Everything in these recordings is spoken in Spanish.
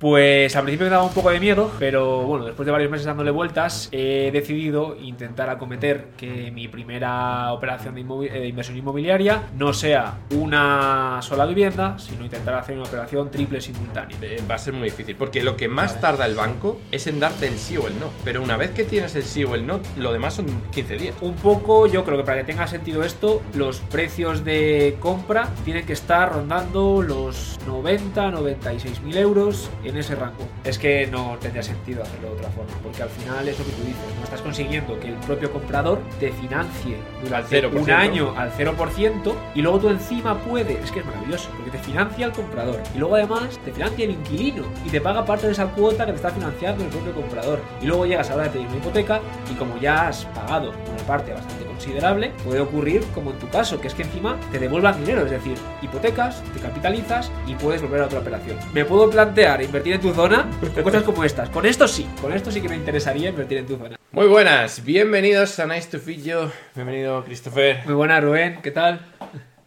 Pues al principio me daba un poco de miedo, pero bueno, después de varios meses dándole vueltas, he decidido intentar acometer que mi primera operación de, eh, de inversión inmobiliaria no sea una sola vivienda, sino intentar hacer una operación triple simultánea. Eh, Va a ser muy difícil, porque lo que más tarda el banco es en darte el sí o el no. Pero una vez que tienes el sí o el no, lo demás son 15 días. Un poco, yo creo que para que tenga sentido esto, los precios de compra tienen que estar rondando los 90, 96 mil euros en ese rango. Es que no tendría sentido hacerlo de otra forma, porque al final es lo que tú dices, no estás consiguiendo que el propio comprador te financie durante Al 0%. un año al 0% y luego tú encima puedes, es que es maravilloso, porque te financia el comprador y luego además te financia el inquilino y te paga parte de esa cuota que te está financiando el propio comprador. Y luego llegas a la hora de pedir una hipoteca y como ya has pagado una parte bastante considerable, puede ocurrir como en tu caso, que es que encima te devuelvan dinero, es decir, hipotecas, te capitalizas y puedes volver a otra operación. Me puedo plantear invertir en tu zona con cosas como estas. Con esto sí, con esto sí que me interesaría invertir en tu zona. Muy buenas, bienvenidos a Nice to Feed You. Bienvenido, Christopher. Muy buena, Rubén, ¿qué tal?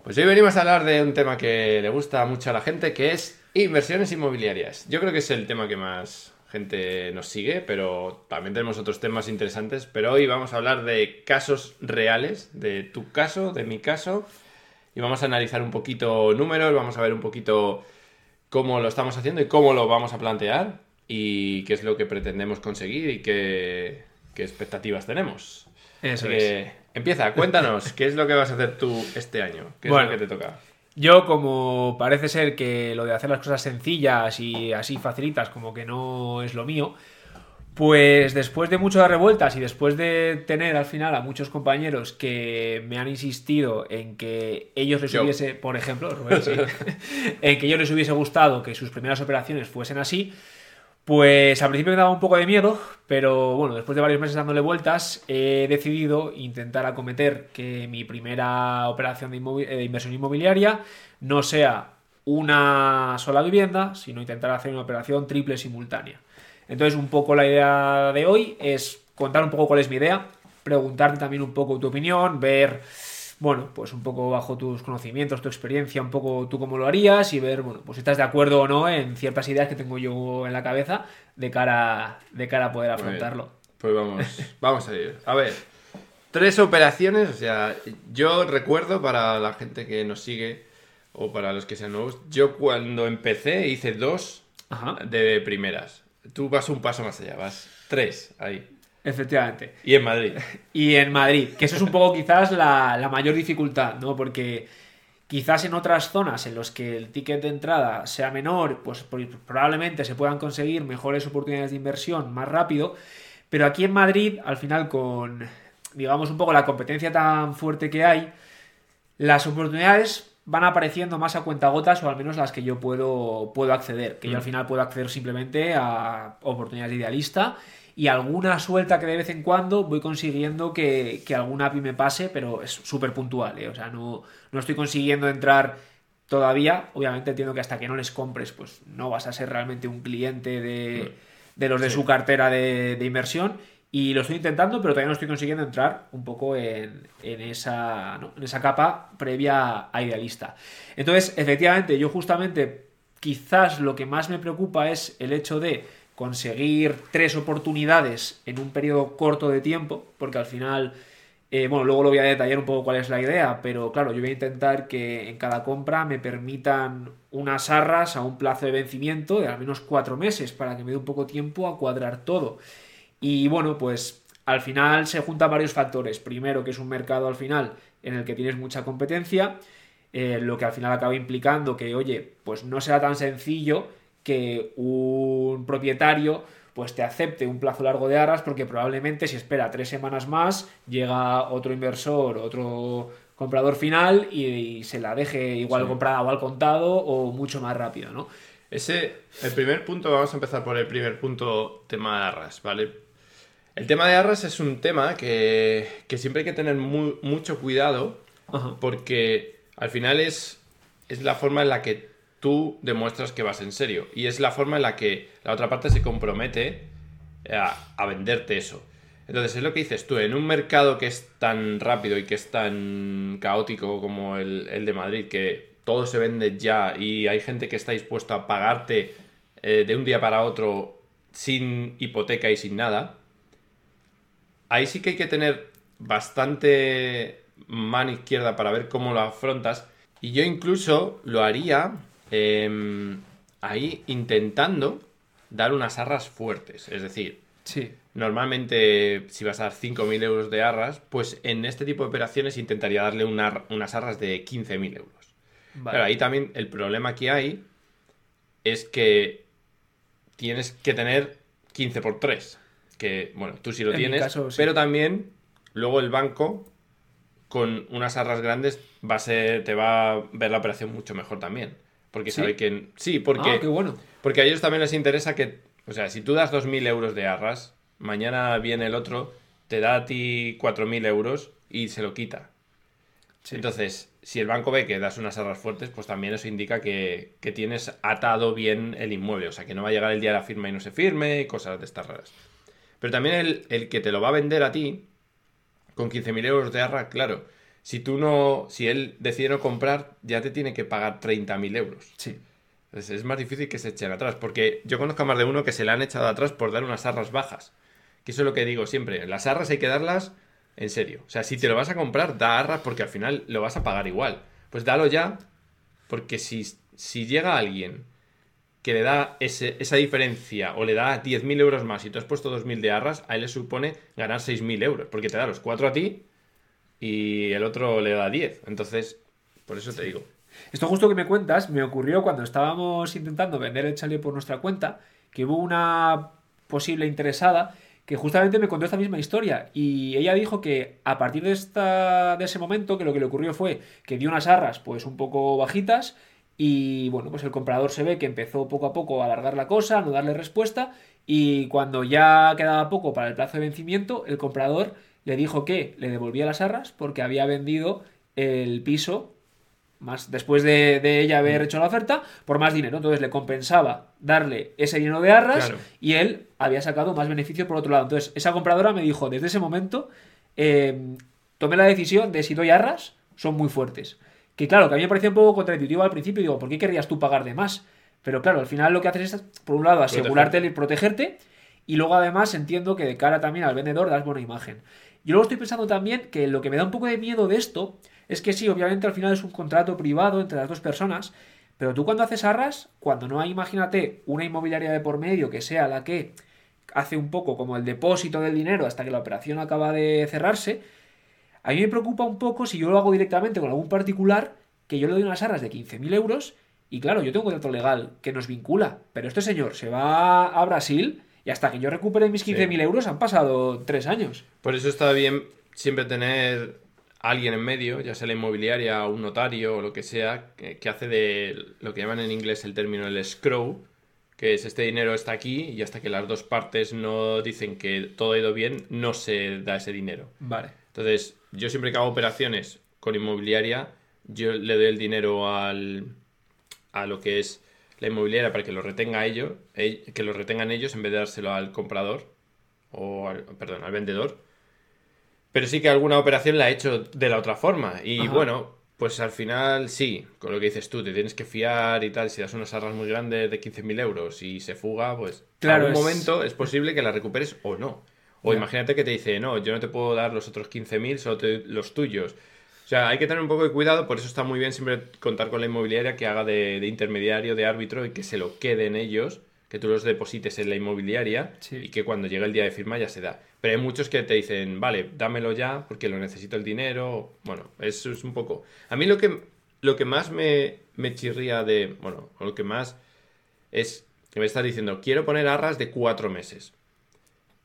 Pues hoy venimos a hablar de un tema que le gusta mucho a la gente, que es inversiones inmobiliarias. Yo creo que es el tema que más gente nos sigue, pero también tenemos otros temas interesantes. Pero hoy vamos a hablar de casos reales, de tu caso, de mi caso, y vamos a analizar un poquito números, vamos a ver un poquito cómo lo estamos haciendo y cómo lo vamos a plantear y qué es lo que pretendemos conseguir y qué, qué expectativas tenemos. Eso Así es. que empieza, cuéntanos, ¿qué es lo que vas a hacer tú este año? ¿Qué Bueno. es lo que te toca? Yo, como parece ser que lo de hacer las cosas sencillas y así facilitas, como que no es lo mío, pues después de muchas revueltas y después de tener al final a muchos compañeros que me han insistido en que ellos les Yo. hubiese, por ejemplo, Rubén, sí, en que ellos les hubiese gustado que sus primeras operaciones fuesen así, pues al principio me daba un poco de miedo, pero bueno, después de varios meses dándole vueltas, he decidido intentar acometer que mi primera operación eh, de inversión inmobiliaria no sea una sola vivienda, sino intentar hacer una operación triple simultánea. Entonces, un poco la idea de hoy es contar un poco cuál es mi idea, preguntarte también un poco tu opinión, ver, bueno, pues un poco bajo tus conocimientos, tu experiencia, un poco tú cómo lo harías y ver, bueno, pues si estás de acuerdo o no en ciertas ideas que tengo yo en la cabeza de cara, de cara a poder afrontarlo. Pues vamos, vamos a ir. A ver, tres operaciones, o sea, yo recuerdo para la gente que nos sigue o para los que sean nuevos, yo cuando empecé hice dos Ajá, de primeras. Tú vas un paso más allá, vas tres ahí. Efectivamente. Y en Madrid. Y en Madrid, que eso es un poco quizás la, la mayor dificultad, ¿no? Porque quizás en otras zonas en las que el ticket de entrada sea menor, pues probablemente se puedan conseguir mejores oportunidades de inversión más rápido, pero aquí en Madrid, al final con, digamos, un poco la competencia tan fuerte que hay, las oportunidades van apareciendo más a cuentagotas o al menos las que yo puedo, puedo acceder, que yo Mm. al final puedo acceder simplemente a oportunidades de idealista y alguna suelta que de vez en cuando voy consiguiendo que, que alguna API me pase, pero es súper puntual, ¿eh? o sea, no, no estoy consiguiendo entrar todavía, obviamente entiendo que hasta que no les compres, pues no vas a ser realmente un cliente de, de los de su cartera de, de inversión. Y lo estoy intentando, pero todavía no estoy consiguiendo entrar un poco en, en esa, ¿no? en esa capa previa a idealista. Entonces, efectivamente, yo justamente quizás lo que más me preocupa es el hecho de conseguir tres oportunidades en un periodo corto de tiempo, porque al final, eh, bueno, luego lo voy a detallar un poco cuál es la idea, pero claro, yo voy a intentar que en cada compra me permitan unas arras a un plazo de vencimiento de al menos cuatro meses, para que me dé un poco tiempo a cuadrar todo. Y bueno, pues al final se juntan varios factores. Primero, que es un mercado al final en el que tienes mucha competencia, eh, lo que al final acaba implicando que, oye, pues no será tan sencillo que un propietario pues te acepte un plazo largo de arras porque probablemente si espera tres semanas más llega otro inversor, otro comprador final y, y se la deje igual Sí. comprada o al contado o mucho más rápido, ¿no? Ese, el primer punto, vamos a empezar por el primer punto, tema de arras, ¿vale? El tema de arras es un tema que, que siempre hay que tener mu- mucho cuidado Ajá. porque al final es, es la forma en la que tú demuestras que vas en serio y es la forma en la que la otra parte se compromete a, a venderte eso. Entonces es lo que dices tú, en un mercado que es tan rápido y que es tan caótico como el, el de Madrid, que todo se vende ya y hay gente que está dispuesta a pagarte eh, de un día para otro sin hipoteca y sin nada, ahí sí que hay que tener bastante mano izquierda para ver cómo lo afrontas. Y yo incluso lo haría em, ahí intentando dar unas arras fuertes. Es decir, Sí. normalmente si vas a dar 5.000 euros de arras, pues en este tipo de operaciones intentaría darle una- unas arras de 15.000 euros. Vale. Claro, ahí también el problema que hay es que tienes que tener 15 por 3. Que, bueno, tú sí lo En tienes, caso, sí. pero también luego el banco con unas arras grandes va a ser, te va a ver la operación mucho mejor también. Porque ¿Sí? sabe que... Sí, porque... Ah, qué bueno. Porque a ellos también les interesa que, o sea, si tú das 2.000 euros de arras, mañana viene el otro, te da a ti 4.000 euros y se lo quita. Sí. Entonces, si el banco ve que das unas arras fuertes, pues también eso indica que, que tienes atado bien el inmueble. O sea, que no va a llegar el día de la firma y no se firme y cosas de estas raras. Pero también el, el que te lo va a vender a ti, con 15.000 euros de arras, claro. Si tú no, si él decide no comprar, ya te tiene que pagar 30.000 euros. Sí. Entonces es más difícil que se echen atrás, porque yo conozco a más de uno que se le han echado atrás por dar unas arras bajas. Que eso es lo que digo siempre, las arras hay que darlas en serio. O sea, si te lo vas a comprar, da arras porque al final lo vas a pagar igual. Pues dalo ya, porque si, si llega alguien que le da ese- esa diferencia o le da 10.000 euros más y tú has puesto 2.000 de arras, a él le supone ganar 6.000 euros, porque te da los 4 a ti y el otro le da 10. Entonces, por eso te digo. Esto justo que me cuentas me ocurrió cuando estábamos intentando vender el chalet por nuestra cuenta, que hubo una posible interesada que justamente me contó esta misma historia y ella dijo que a partir de esta de ese momento que lo que le ocurrió fue que dio unas arras pues un poco bajitas y bueno, pues el comprador se ve que empezó poco a poco a alargar la cosa, a no darle respuesta y cuando ya quedaba poco para el plazo de vencimiento, el comprador le dijo que le devolvía las arras porque había vendido el piso más después de, de ella haber Mm. hecho la oferta, por más dinero. Entonces le compensaba darle ese dinero de arras Claro. y él había sacado más beneficio por otro lado. Entonces esa compradora me dijo, desde ese momento, eh, tomé la decisión de si doy arras, son muy fuertes. Que claro, que a mí me parecía un poco contraintuitivo al principio, digo, ¿por qué querrías tú pagar de más? Pero claro, al final lo que haces es, por un lado, asegurarte y protegerte, y luego además entiendo que de cara también al vendedor das buena imagen. Yo luego estoy pensando también que lo que me da un poco de miedo de esto es que sí, obviamente al final es un contrato privado entre las dos personas, pero tú cuando haces arras, cuando no hay, imagínate, una inmobiliaria de por medio que sea la que hace un poco como el depósito del dinero hasta que la operación acaba de cerrarse, a mí me preocupa un poco si yo lo hago directamente con algún particular, que yo le doy unas arras de 15.000 euros y claro, yo tengo un contrato legal que nos vincula, pero este señor se va a Brasil y hasta que yo recupere mis 15.000 euros han pasado tres años. Por eso está bien siempre tener alguien en medio, ya sea la inmobiliaria, un notario o lo que sea, que, que hace de lo que llaman en inglés el término el escrow, que es este dinero está aquí y hasta que las dos partes no dicen que todo ha ido bien, no se da ese dinero. Vale. Entonces, yo siempre que hago operaciones con inmobiliaria, yo le doy el dinero al, a lo que es la inmobiliaria para que lo retenga ellos, eh, que lo retengan ellos en vez de dárselo al comprador o al, perdón, al vendedor. Pero sí que alguna operación la he hecho de la otra forma. Y Ajá. bueno, pues al final sí, con lo que dices tú, te tienes que fiar y tal. Si das unas arras muy grandes de 15.000 euros y se fuga, pues Claro, en algún es- momento es posible que la recuperes o no. O imagínate que te dice, no, yo no te puedo dar los otros 15.000, solo te los tuyos. O sea, hay que tener un poco de cuidado, por eso está muy bien siempre contar con la inmobiliaria que haga de, de intermediario, de árbitro y que se lo queden ellos, que tú los deposites en la inmobiliaria Sí. y que cuando llegue el día de firma ya se da. Pero hay muchos que te dicen, vale, dámelo ya porque lo necesito el dinero. Bueno, eso es un poco... A mí lo que, lo que más me, me chirría de... Bueno, o lo que más es que me estás diciendo, quiero poner arras de cuatro meses.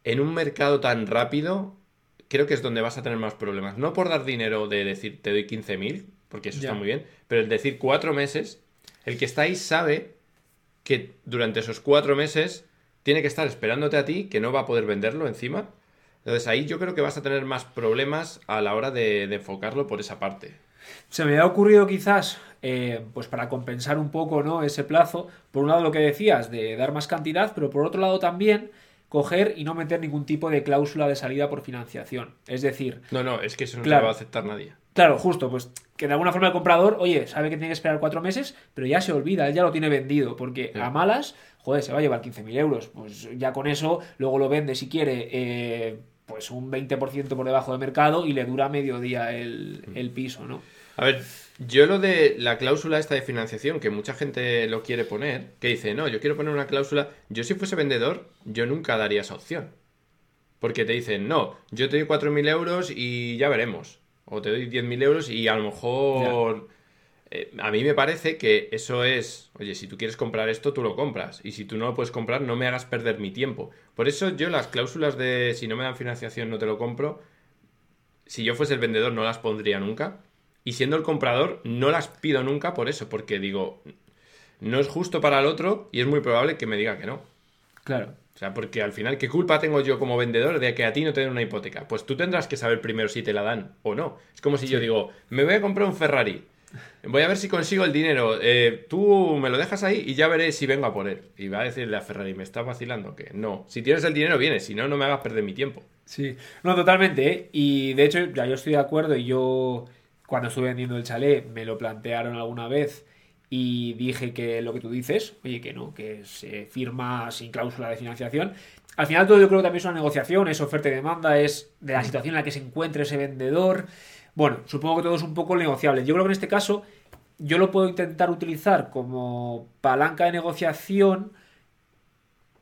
En un mercado tan rápido, creo que es donde vas a tener más problemas. No por dar dinero de decir te doy 15.000, porque eso Ya. está muy bien, pero el decir cuatro meses, el que está ahí sabe que durante esos cuatro meses tiene que estar esperándote a ti, que no va a poder venderlo encima. Entonces ahí yo creo que vas a tener más problemas a la hora de, de enfocarlo por esa parte. Se me ha ocurrido quizás, eh, pues para compensar un poco ¿no? ese plazo, por un lado lo que decías de dar más cantidad, pero por otro lado también coger y no meter ningún tipo de cláusula de salida por financiación. Es decir, No, no, es que eso no Claro. lo va a aceptar nadie. Claro, justo, pues que de alguna forma el comprador, oye, sabe que tiene que esperar cuatro meses, pero ya se olvida, él ya lo tiene vendido, porque a malas, joder, se va a llevar 15.000 euros. Pues ya con eso, luego lo vende si quiere, eh, pues un 20% por debajo de mercado y le dura medio día el, el piso, ¿no? A ver, yo lo de la cláusula esta de financiación, que mucha gente lo quiere poner, que dice, no, yo quiero poner una cláusula, yo si fuese vendedor, yo nunca daría esa opción. Porque te dicen, no, yo te doy 4.000 euros y ya veremos. O te doy 10.000 euros y a lo mejor... eh, a mí me parece que eso es, oye, si tú quieres comprar esto, tú lo compras. Y si tú no lo puedes comprar, no me hagas perder mi tiempo. Por eso yo las cláusulas de si no me dan financiación, no te lo compro, si yo fuese el vendedor, no las pondría nunca. Y siendo el comprador, no las pido nunca por eso, porque digo, no es justo para el otro y es muy probable que me diga que no. Claro. O sea, porque al final, ¿qué culpa tengo yo como vendedor de que a ti no te den una hipoteca? Pues tú tendrás que saber primero si te la dan o no. Es como si yo digo, me voy a comprar un Ferrari. Voy a ver si consigo el dinero. eh, tú me lo dejas ahí y ya veré si vengo a por él. Y va a decirle a Ferrari, ¿me estás vacilando? Que no. Si tienes el dinero, vienes. Si no, no me hagas perder mi tiempo. Sí, no, totalmente, ¿eh? Y de hecho, ya yo estoy de acuerdo y yo cuando estuve vendiendo el chalet me lo plantearon alguna vez y dije que lo que tú dices, oye, que no, que se firma sin cláusula de financiación. Al final todo yo creo que también es una negociación, es oferta y demanda, es de la situación en la que se encuentre ese vendedor. Bueno, supongo que todo es un poco negociable. Yo creo que en este caso yo lo puedo intentar utilizar como palanca de negociación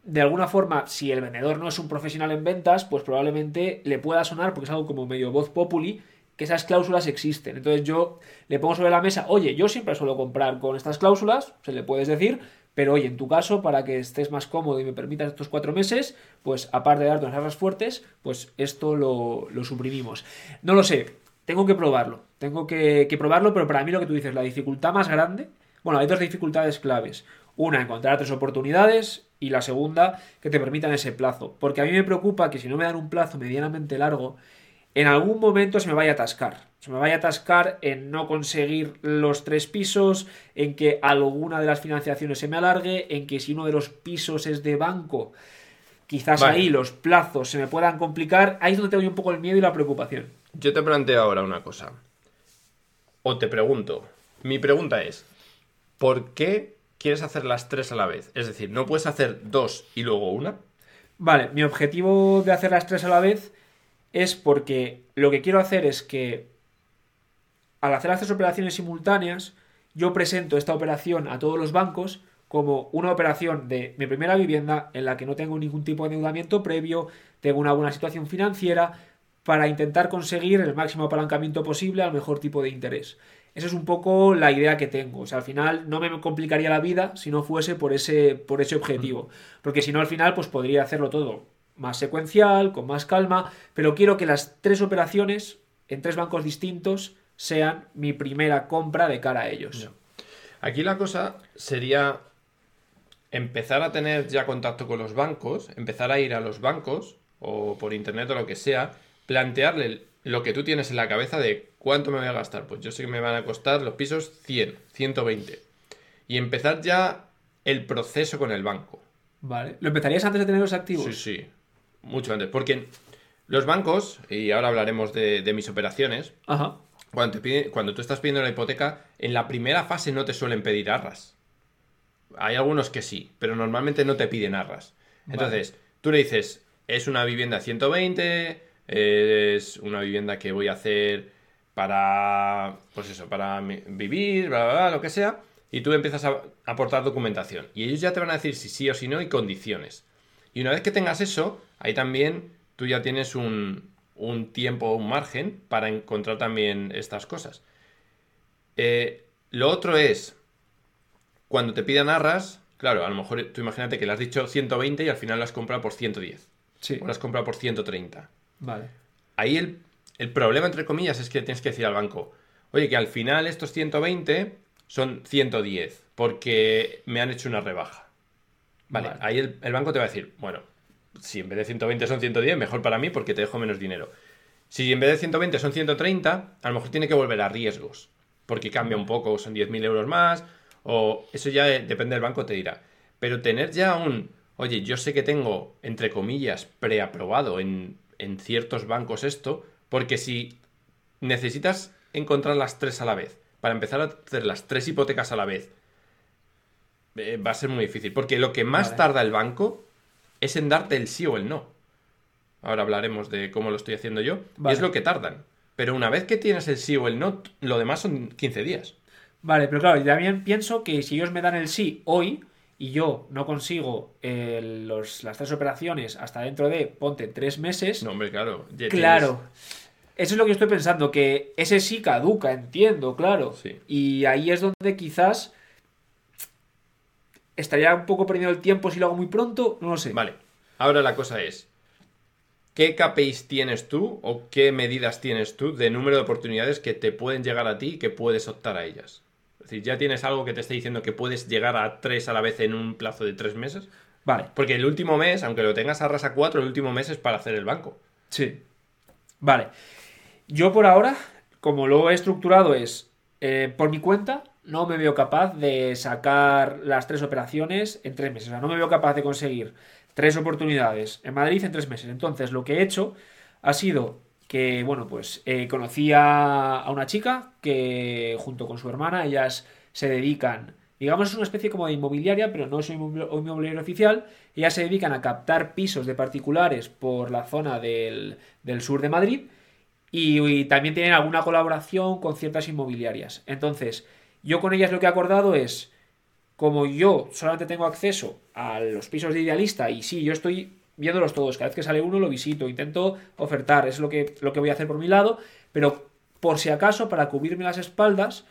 de alguna forma, si el vendedor no es un profesional en ventas, pues probablemente le pueda sonar, porque es algo como medio voz populi, que esas cláusulas existen. Entonces yo le pongo sobre la mesa, oye, yo siempre suelo comprar con estas cláusulas, se le puedes decir, pero oye, en tu caso, para que estés más cómodo y me permitas estos cuatro meses, pues aparte de darte unas arras fuertes, pues esto lo, lo suprimimos. No lo sé, tengo que probarlo, tengo que, que probarlo, pero para mí lo que tú dices, la dificultad más grande, bueno, hay dos dificultades claves. Una, encontrar tres oportunidades y la segunda, que te permitan ese plazo. Porque a mí me preocupa que si no me dan un plazo medianamente largo, en algún momento se me vaya a atascar. Se me vaya a atascar en no conseguir los tres pisos, en que alguna de las financiaciones se me alargue, en que si uno de los pisos es de banco, quizás Vale. ahí los plazos se me puedan complicar. Ahí es donde tengo yo un poco el miedo y la preocupación. Yo te planteo ahora una cosa. O te pregunto. Mi pregunta es, ¿por qué quieres hacer las tres a la vez? Es decir, ¿no puedes hacer dos y luego una? Vale, mi objetivo de hacer las tres a la vez es porque lo que quiero hacer es que al hacer tres operaciones simultáneas, yo presento esta operación a todos los bancos como una operación de mi primera vivienda en la que no tengo ningún tipo de endeudamiento previo, tengo una buena situación financiera para intentar conseguir el máximo apalancamiento posible al mejor tipo de interés. Esa es un poco la idea que tengo. O sea, al final no me complicaría la vida si no fuese por ese, por ese objetivo. Porque si no, al final, pues podría hacerlo todo más secuencial, con más calma. Pero quiero que las tres operaciones en tres bancos distintos sean mi primera compra de cara a ellos. Aquí la cosa sería empezar a tener ya contacto con los bancos, empezar a ir a los bancos o por internet o lo que sea, plantearle lo que tú tienes en la cabeza de cuánto me voy a gastar. Pues yo sé que me van a costar los pisos 100, 120. Y empezar ya el proceso con el banco. Vale. ¿Lo empezarías antes de tener los activos? Sí, sí. Mucho antes. Porque los bancos, y ahora hablaremos de, de mis operaciones, Ajá. cuando, te pide- cuando tú estás pidiendo la hipoteca, en la primera fase no te suelen pedir arras. Hay algunos que sí, pero normalmente no te piden arras. Entonces, tú le dices, es una vivienda 120, es una vivienda que voy a hacer para, pues eso, para vivir, bla, bla, bla, lo que sea, y tú empiezas a aportar documentación. Y ellos ya te van a decir si sí o si no y condiciones. Y una vez que tengas eso, ahí también tú ya tienes un, un tiempo, un margen para encontrar también estas cosas. Eh, lo otro es, cuando te pidan arras, claro, a lo mejor tú imagínate que le has dicho 120 y al final lo has comprado por 110. Sí. O lo has comprado por 130. Vale. Ahí el, el problema, entre comillas, es que tienes que decir al banco, oye, que al final estos 120 son 110, porque me han hecho una rebaja. Vale, Vale. ahí el, el banco te va a decir, bueno, si en vez de 120 son 110, mejor para mí porque te dejo menos dinero. Si en vez de 120 son 130, a lo mejor tiene que volver a riesgos, porque cambia un poco, son 10.000 euros más, o eso ya eh, depende del banco, te dirá. Pero tener ya un, oye, yo sé que tengo, entre comillas, preaprobado en, en ciertos bancos esto, porque si necesitas encontrar las tres a la vez, para empezar a hacer las tres hipotecas a la vez, eh, va a ser muy difícil. Porque lo que más Vale. tarda el banco es en darte el sí o el no. Ahora hablaremos de cómo lo estoy haciendo yo. Y es lo que tardan. Pero una vez que tienes el sí o el no, lo demás son 15 días. Vale, pero claro, yo también pienso que si ellos me dan el sí hoy y yo no consigo eh, los- las tres operaciones hasta dentro de, ponte, tres meses, No, hombre, claro. claro. Eso es lo que estoy pensando, que ese sí caduca, entiendo, claro. Sí. Y ahí es donde quizás estaría un poco perdiendo el tiempo si lo hago muy pronto, no lo sé. Vale. Ahora la cosa es. ¿Qué KPIs tienes tú o qué medidas tienes tú de número de oportunidades que te pueden llegar a ti y que puedes optar a ellas? Es decir, ¿ya tienes algo que te esté diciendo que puedes llegar a tres a la vez en un plazo de tres meses? Vale, Porque el último mes, aunque lo tengas a rasa 4, el último mes es para hacer el banco. sí. Vale. Yo por ahora, como lo he estructurado es, eh, por mi cuenta, no me veo capaz de sacar las tres operaciones en tres meses. O sea, no me veo capaz de conseguir tres oportunidades en Madrid en tres meses. Entonces, lo que he hecho ha sido que, bueno, pues eh, conocí a, una chica que junto con su hermana, ellas se dedican, digamos, es una especie como de inmobiliaria, pero no es un inmobil- un inmobiliario oficial. Ellas se dedican a captar pisos de particulares por la zona del, del sur de Madrid y también tienen alguna colaboración con ciertas inmobiliarias. Entonces, yo con ellas lo que he acordado es, como yo solamente tengo acceso a los pisos de idealista y sí, yo estoy viéndolos todos, cada vez que sale uno lo visito, intento ofertar, es lo que, lo que voy a hacer por mi lado, pero por si acaso, para cubrirme las espaldas,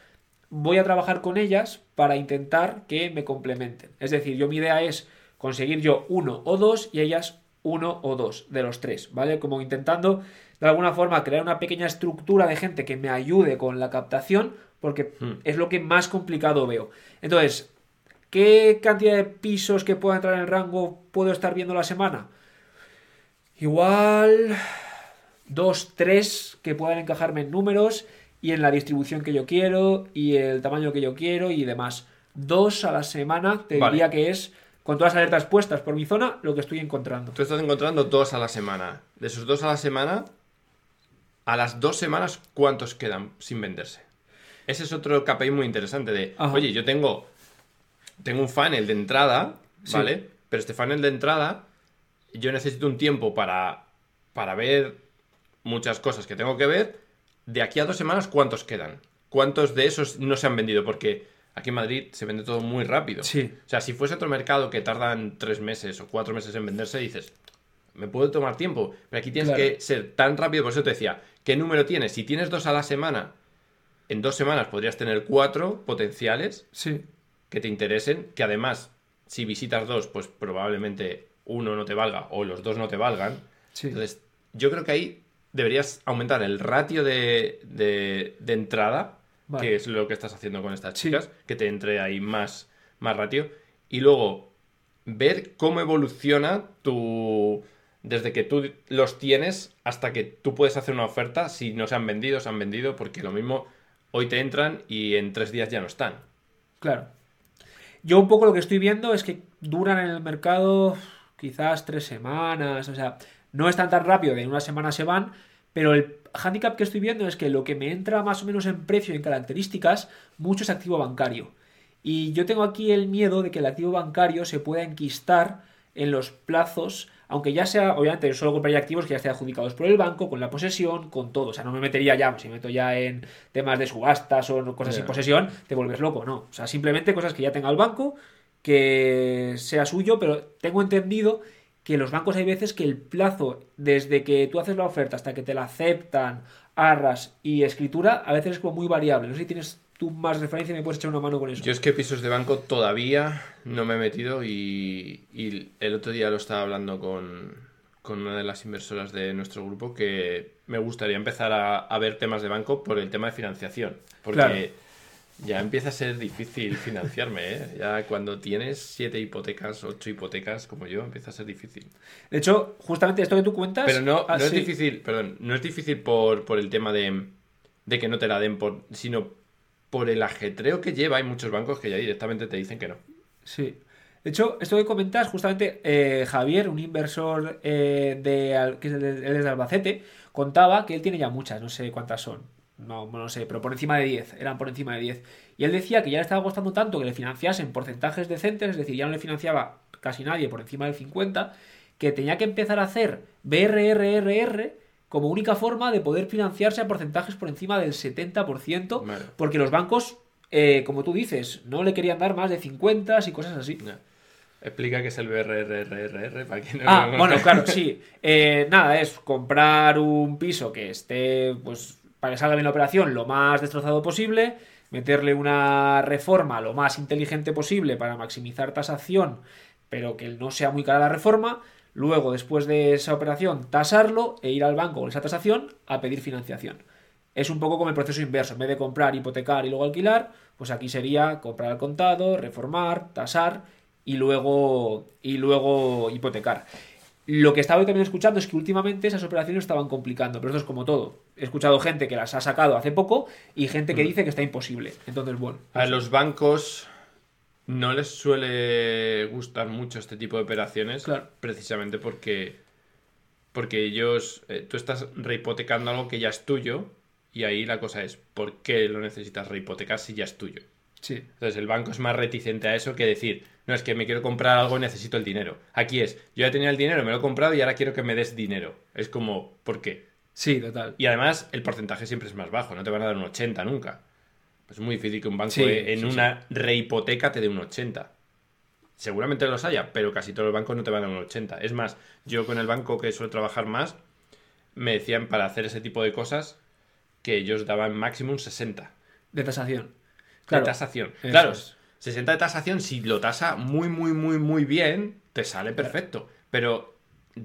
voy a trabajar con ellas para intentar que me complementen. Es decir, yo mi idea es conseguir yo uno o dos y ellas uno o dos de los tres, ¿vale? Como intentando de alguna forma crear una pequeña estructura de gente que me ayude con la captación, porque Hmm. es lo que más complicado veo. Entonces, ¿qué cantidad de pisos que pueda entrar en el rango puedo estar viendo a la semana? Igual dos, tres que puedan encajarme en números y en la distribución que yo quiero y el tamaño que yo quiero y demás. Dos a la semana te Vale. diría que es, con todas las alertas puestas por mi zona, lo que estoy encontrando. Tú estás encontrando dos a la semana. De esos dos a la semana, a las dos semanas, ¿cuántos quedan sin venderse? Ese es otro KPI muy interesante de, Ajá. oye, yo tengo, tengo un funnel de entrada, Sí. ¿vale? Pero este funnel de entrada, yo necesito un tiempo para, para ver muchas cosas que tengo que ver. De aquí a dos semanas, ¿cuántos quedan? ¿Cuántos de esos no se han vendido? Porque aquí en Madrid se vende todo muy rápido. Sí. O sea, si fuese otro mercado que tardan tres meses o cuatro meses en venderse, dices, me puedo tomar tiempo. Pero aquí tienes Claro. que ser tan rápido. Por eso te decía, ¿qué número tienes? Si tienes dos a la semana, en dos semanas podrías tener cuatro potenciales Sí. que te interesen, que además, si visitas dos, pues probablemente uno no te valga o los dos no te valgan. Sí. Entonces, yo creo que ahí deberías aumentar el ratio de, de- de entrada, Vale. que es lo que estás haciendo con estas Sí. chicas, que te entre ahí más, más ratio, y luego ver cómo evoluciona tu... Desde que tú los tienes hasta que tú puedes hacer una oferta, si no se han vendido, se han vendido, porque lo mismo hoy te entran y en tres días ya no están. Claro. Yo un poco lo que estoy viendo es que duran en el mercado quizás tres semanas, o sea, no están tan rápido, en una semana se van, pero el handicap que estoy viendo es que lo que me entra más o menos en precio y en características, mucho es activo bancario. Y yo tengo aquí el miedo de que el activo bancario se pueda enquistar en los plazos, aunque ya sea, obviamente, yo solo compraría activos que ya estén adjudicados por el banco, con la posesión, con todo. O sea, no me metería ya, si me meto ya en temas de subastas o cosas sin Ya. posesión, te vuelves loco, no. O sea, simplemente cosas que ya tenga el banco, que sea suyo, pero tengo entendido que los bancos hay veces que el plazo desde que tú haces la oferta hasta que te la aceptan, arras y escritura, a veces es como muy variable. No sé si tienes tú más referencia y me puedes echar una mano con eso. Yo es que pisos de banco todavía no me he metido y, y el otro día lo estaba hablando con, con una de las inversoras de nuestro grupo que me gustaría empezar a, a ver temas de banco por el tema de financiación. Porque Claro. ya empieza a ser difícil financiarme, ¿eh? Ya cuando tienes siete hipotecas, ocho hipotecas como yo, empieza a ser difícil. De hecho, justamente esto que tú cuentas... Pero no, ah, no es sí. difícil, perdón, no es difícil por, por el tema de, de que no te la den, por, sino por el ajetreo que lleva. Hay muchos bancos que ya directamente te dicen que no. Sí. De hecho, esto que comentas, justamente eh, Javier, un inversor eh, de, que es de Albacete, contaba que él tiene ya muchas, no sé cuántas son. no, no sé, pero por encima de 10, eran por encima de 10. Y él decía que ya le estaba costando tanto que le financiasen porcentajes decentes, es decir, ya no le financiaba casi nadie por encima del 50, que tenía que empezar a hacer BRRRR como única forma de poder financiarse a porcentajes por encima del 70%, Vale. porque los bancos, eh, como tú dices, no le querían dar más de 50 y cosas así. Explica qué es el BRRRR para que no Ah, lo bueno, claro, sí. Eh, nada, es comprar un piso que esté, pues, para que salga bien la operación, lo más destrozado posible, meterle una reforma lo más inteligente posible para maximizar tasación, pero que no sea muy cara la reforma. Luego, después de esa operación, tasarlo e ir al banco con esa tasación a pedir financiación. Es un poco como el proceso inverso. En vez de comprar, hipotecar y luego alquilar, pues aquí sería comprar al contado, reformar, tasar y luego, y luego hipotecar. Lo que estaba también escuchando es que últimamente esas operaciones estaban complicando, pero esto es como todo. He escuchado gente que las ha sacado hace poco y gente que dice que está imposible. Entonces, bueno. A los bancos no les suele gustar mucho este tipo de operaciones, Claro. precisamente porque, porque ellos, eh, tú estás rehipotecando algo que ya es tuyo y ahí la cosa es, ¿por qué lo necesitas rehipotecar si ya es tuyo? Sí. Entonces el banco es más reticente a eso que decir, no es que me quiero comprar algo y necesito el dinero. Aquí es, yo ya tenía el dinero, me lo he comprado y ahora quiero que me des dinero. Es como, ¿por qué? Sí, total. Y además el porcentaje siempre es más bajo, no te van a dar un 80 nunca. Es muy difícil que un banco Sí, en sí, una rehipoteca te dé un 80. Seguramente los haya, pero casi todos los bancos no te van a dar un 80. Es más, yo con el banco que suelo trabajar más, me decían para hacer ese tipo de cosas que ellos daban máximo un 60 De tasación. de Claro. tasación. Eso Claro, es. 60 de tasación, si lo tasa muy, muy, muy, muy bien, te sale perfecto. Pero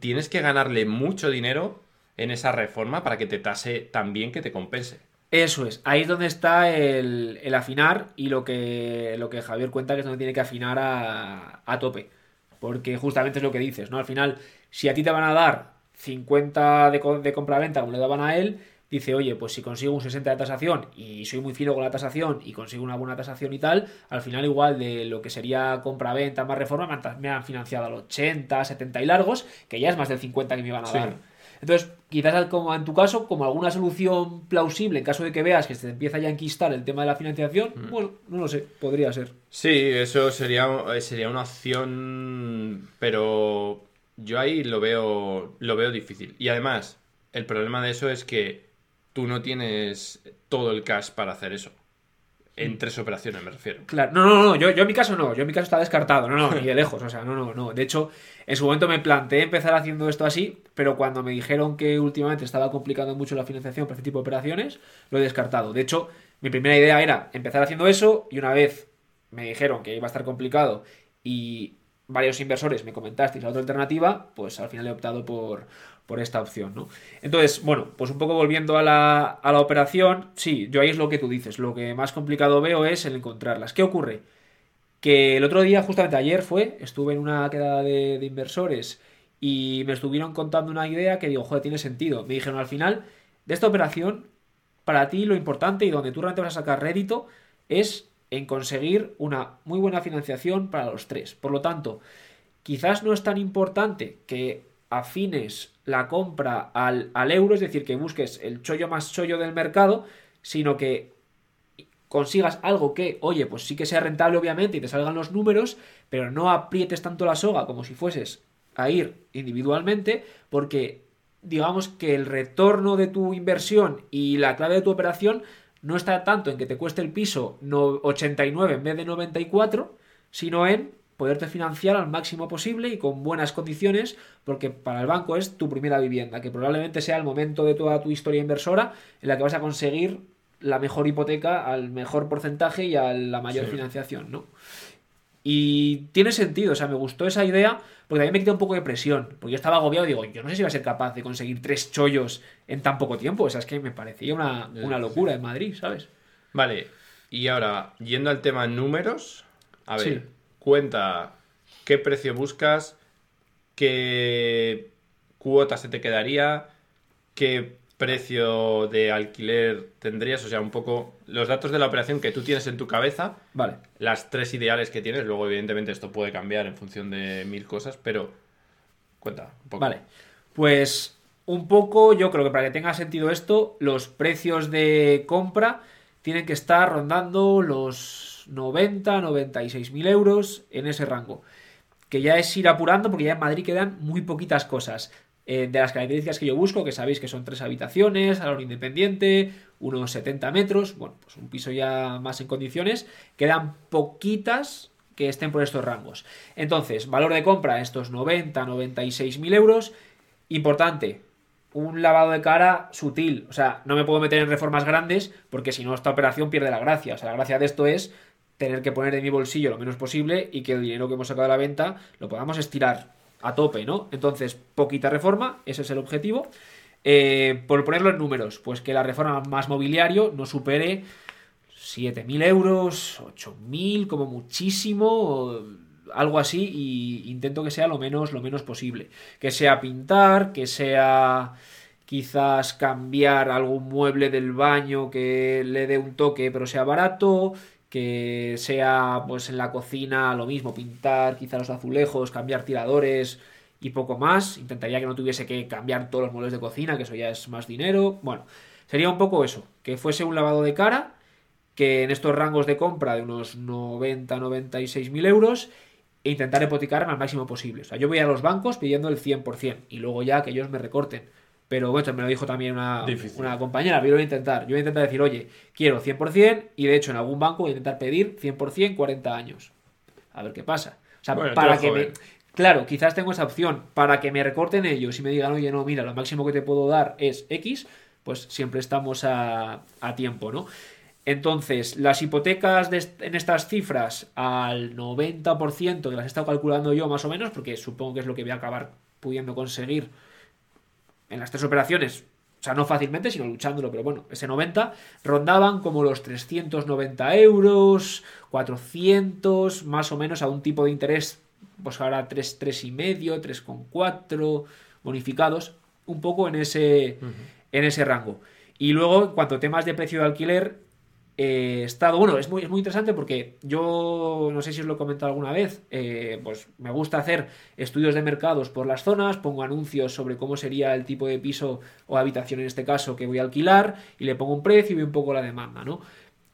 tienes que ganarle mucho dinero en esa reforma para que te tase tan bien que te compense. Eso es, ahí es donde está el, el afinar y lo que, lo que Javier cuenta que es donde tiene que afinar a, a tope. Porque justamente es lo que dices, ¿no? Al final, si a ti te van a dar 50 de, de compra-venta como le daban a él, dice, oye, pues si consigo un 60 de tasación y soy muy fino con la tasación y consigo una buena tasación y tal, al final igual de lo que sería compra-venta más reforma me han, ta- me han financiado al 80, 70 y largos, que ya es más del 50 que me iban a Sí. dar. Entonces, quizás como en tu caso, como alguna solución plausible, en caso de que veas que se te empieza ya a enquistar el tema de la financiación, bueno, no lo sé, podría ser. Sí, eso sería, eh, sería una opción, pero yo ahí lo veo, lo veo difícil. Y además, el problema de eso es que tú no tienes todo el cash para hacer eso. En tres operaciones me refiero. Claro, no, no, no, yo, yo en mi caso no, yo en mi caso está descartado, no, no, ni de lejos, o sea, no, no, no. De hecho, en su momento me planteé empezar haciendo esto así, pero cuando me dijeron que últimamente estaba complicando mucho la financiación para este tipo de operaciones, lo he descartado. De hecho, mi primera idea era empezar haciendo eso y una vez me dijeron que iba a estar complicado y varios inversores me comentasteis la otra alternativa, pues al final he optado por, por esta opción, ¿no? Entonces, bueno, pues un poco volviendo a la, a la operación, sí, yo ahí es lo que tú dices, lo que más complicado veo es el encontrarlas. ¿Qué ocurre? Que el otro día, justamente ayer fue, estuve en una quedada de, de inversores y me estuvieron contando una idea que digo, joder, tiene sentido. Me dijeron al final, de esta operación, para ti lo importante y donde tú realmente vas a sacar rédito es en conseguir una muy buena financiación para los tres. Por lo tanto, quizás no es tan importante que afines la compra al, al euro, es decir, que busques el chollo más chollo del mercado, sino que consigas algo que, oye, pues sí que sea rentable obviamente y te salgan los números, pero no aprietes tanto la soga como si fueses a ir individualmente, porque digamos que el retorno de tu inversión y la clave de tu operación no está tanto en que te cueste el piso no- 89 en vez de 94, sino en poderte financiar al máximo posible y con buenas condiciones, porque para el banco es tu primera vivienda, que probablemente sea el momento de toda tu historia inversora en la que vas a conseguir la mejor hipoteca al mejor porcentaje y a la mayor Sí. financiación, ¿no? Y tiene sentido, o sea, me gustó esa idea, porque también me quita un poco de presión, porque yo estaba agobiado y digo, yo no sé si voy a ser capaz de conseguir tres chollos en tan poco tiempo, o sea, es que me parecía una, una locura en Madrid, ¿sabes? Vale, y ahora, yendo al tema números, a ver, Sí. Cuenta qué precio buscas, qué cuota se te quedaría, qué precio de alquiler tendrías, o sea, un poco los datos de la operación que tú tienes en tu cabeza, Vale. las tres ideales que tienes, luego evidentemente esto puede cambiar en función de mil cosas, pero cuenta un poco. Vale. Pues un poco, yo creo que para que tenga sentido esto, los precios de compra tienen que estar rondando los 90, 96 mil euros en ese rango. Que ya es ir apurando porque ya en Madrid quedan muy poquitas cosas. Eh, de las características que yo busco, que sabéis que son tres habitaciones, salón independiente, unos 70 metros, bueno, pues un piso ya más en condiciones, quedan poquitas que estén por estos rangos. Entonces, valor de compra, estos 90, 96 mil euros. Importante, un lavado de cara sutil. O sea, no me puedo meter en reformas grandes porque si no, esta operación pierde la gracia. O sea, la gracia de esto es tener que poner de mi bolsillo lo menos posible y que el dinero que hemos sacado de la venta lo podamos estirar a tope, ¿no? Entonces, poquita reforma, ese es el objetivo. Eh, por ponerlo en números, pues que la reforma más mobiliario no supere 7.000 euros, 8.000 como muchísimo, algo así, y intento que sea lo menos, lo menos posible. Que sea pintar, que sea quizás cambiar algún mueble del baño que le dé un toque pero sea barato, que sea pues en la cocina lo mismo, pintar quizá los azulejos, cambiar tiradores y poco más. Intentaría que no tuviese que cambiar todos los muebles de cocina, que eso ya es más dinero. Bueno, sería un poco eso, que fuese un lavado de cara, que en estos rangos de compra de unos 90-96 mil euros, e intentar hipotecarme al máximo posible. O sea, yo voy a los bancos pidiendo el 100% y luego ya que ellos me recorten. Pero bueno, me lo dijo también una, una compañera, yo lo voy a intentar. Yo voy a intentar decir, oye, quiero 100% y de hecho en algún banco voy a intentar pedir 100% 40 años. A ver qué pasa. O sea, para que me... Claro, quizás tengo esa opción. Para que me recorten ellos y me digan, oye, no, mira, lo máximo que te puedo dar es X, pues siempre estamos a, a tiempo, ¿no? Entonces, las hipotecas en estas cifras al 90%, que las he estado calculando yo más o menos, porque supongo que es lo que voy a acabar pudiendo conseguir en las tres operaciones, o sea, no fácilmente, sino luchándolo, pero bueno, ese 90 rondaban como los 390 euros, 400, más o menos a un tipo de interés, pues ahora 3, 3,5, 3,4 bonificados, un poco en ese, en ese rango. Y luego, en cuanto a temas de precio de alquiler, he estado, bueno, es muy, es muy interesante porque yo, no sé si os lo he comentado alguna vez, eh, pues me gusta hacer estudios de mercados por las zonas, pongo anuncios sobre cómo sería el tipo de piso o habitación en este caso que voy a alquilar y le pongo un precio y veo un poco la demanda, ¿no?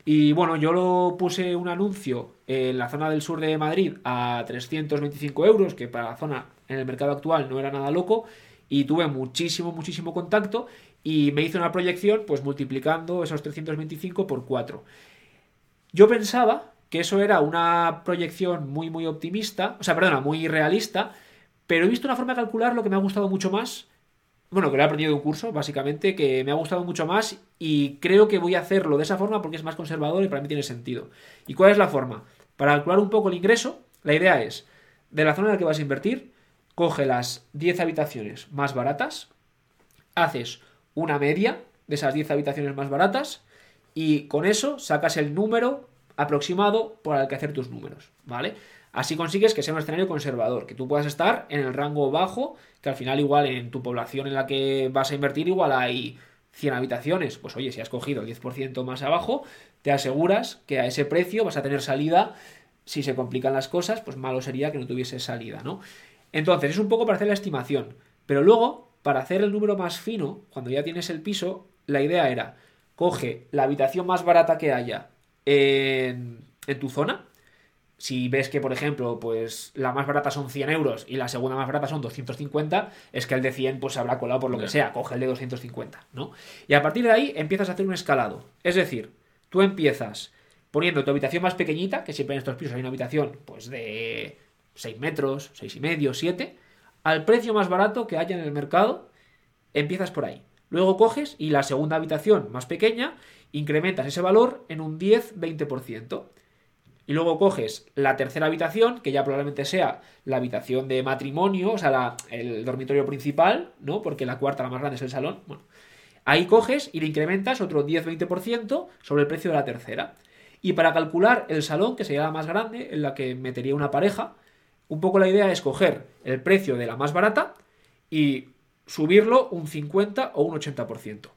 Y bueno, yo lo puse un anuncio en la zona del sur de Madrid a 325 euros, que para la zona en el mercado actual no era nada loco, y tuve muchísimo, muchísimo contacto y me hice una proyección pues multiplicando esos 325 por 4. Yo pensaba que eso era una proyección muy muy optimista, o sea, perdona, muy realista, pero he visto una forma de calcular lo que me ha gustado mucho más, bueno, que lo he aprendido de un curso, básicamente, que me ha gustado mucho más y creo que voy a hacerlo de esa forma porque es más conservador y para mí tiene sentido. ¿Y cuál es la forma? Para calcular un poco el ingreso, la idea es, de la zona en la que vas a invertir, coge las 10 habitaciones más baratas, haces una media de esas 10 habitaciones más baratas y con eso sacas el número aproximado por el que hacer tus números, ¿vale? Así consigues que sea un escenario conservador, que tú puedas estar en el rango bajo, que al final igual en tu población en la que vas a invertir igual hay 100 habitaciones, pues oye, si has cogido el 10% más abajo, te aseguras que a ese precio vas a tener salida, si se complican las cosas, pues malo sería que no tuviese salida, ¿no? Entonces, es un poco para hacer la estimación, pero luego para hacer el número más fino, cuando ya tienes el piso, la idea era, coge la habitación más barata que haya en, tu zona. Si ves que, por ejemplo, pues la más barata son 100 euros y la segunda más barata son 250, es que el de 100 pues se habrá colado por lo que sea, coge el de 250, ¿no? Y a partir de ahí empiezas a hacer un escalado. Es decir, tú empiezas poniendo tu habitación más pequeñita, que siempre en estos pisos hay una habitación pues de 6 metros, 6 y medio, 7, al precio más barato que haya en el mercado, empiezas por ahí. Luego coges y la segunda habitación más pequeña, incrementas ese valor en un 10-20%. Y luego coges la tercera habitación, que ya probablemente sea la habitación de matrimonio, o sea, el dormitorio principal, ¿no? Porque la cuarta, la más grande, es el salón. Bueno, ahí coges y le incrementas otro 10-20% sobre el precio de la tercera. Y para calcular el salón, que sería la más grande, en la que metería una pareja, un poco la idea es coger el precio de la más barata y subirlo un 50 o un 80%.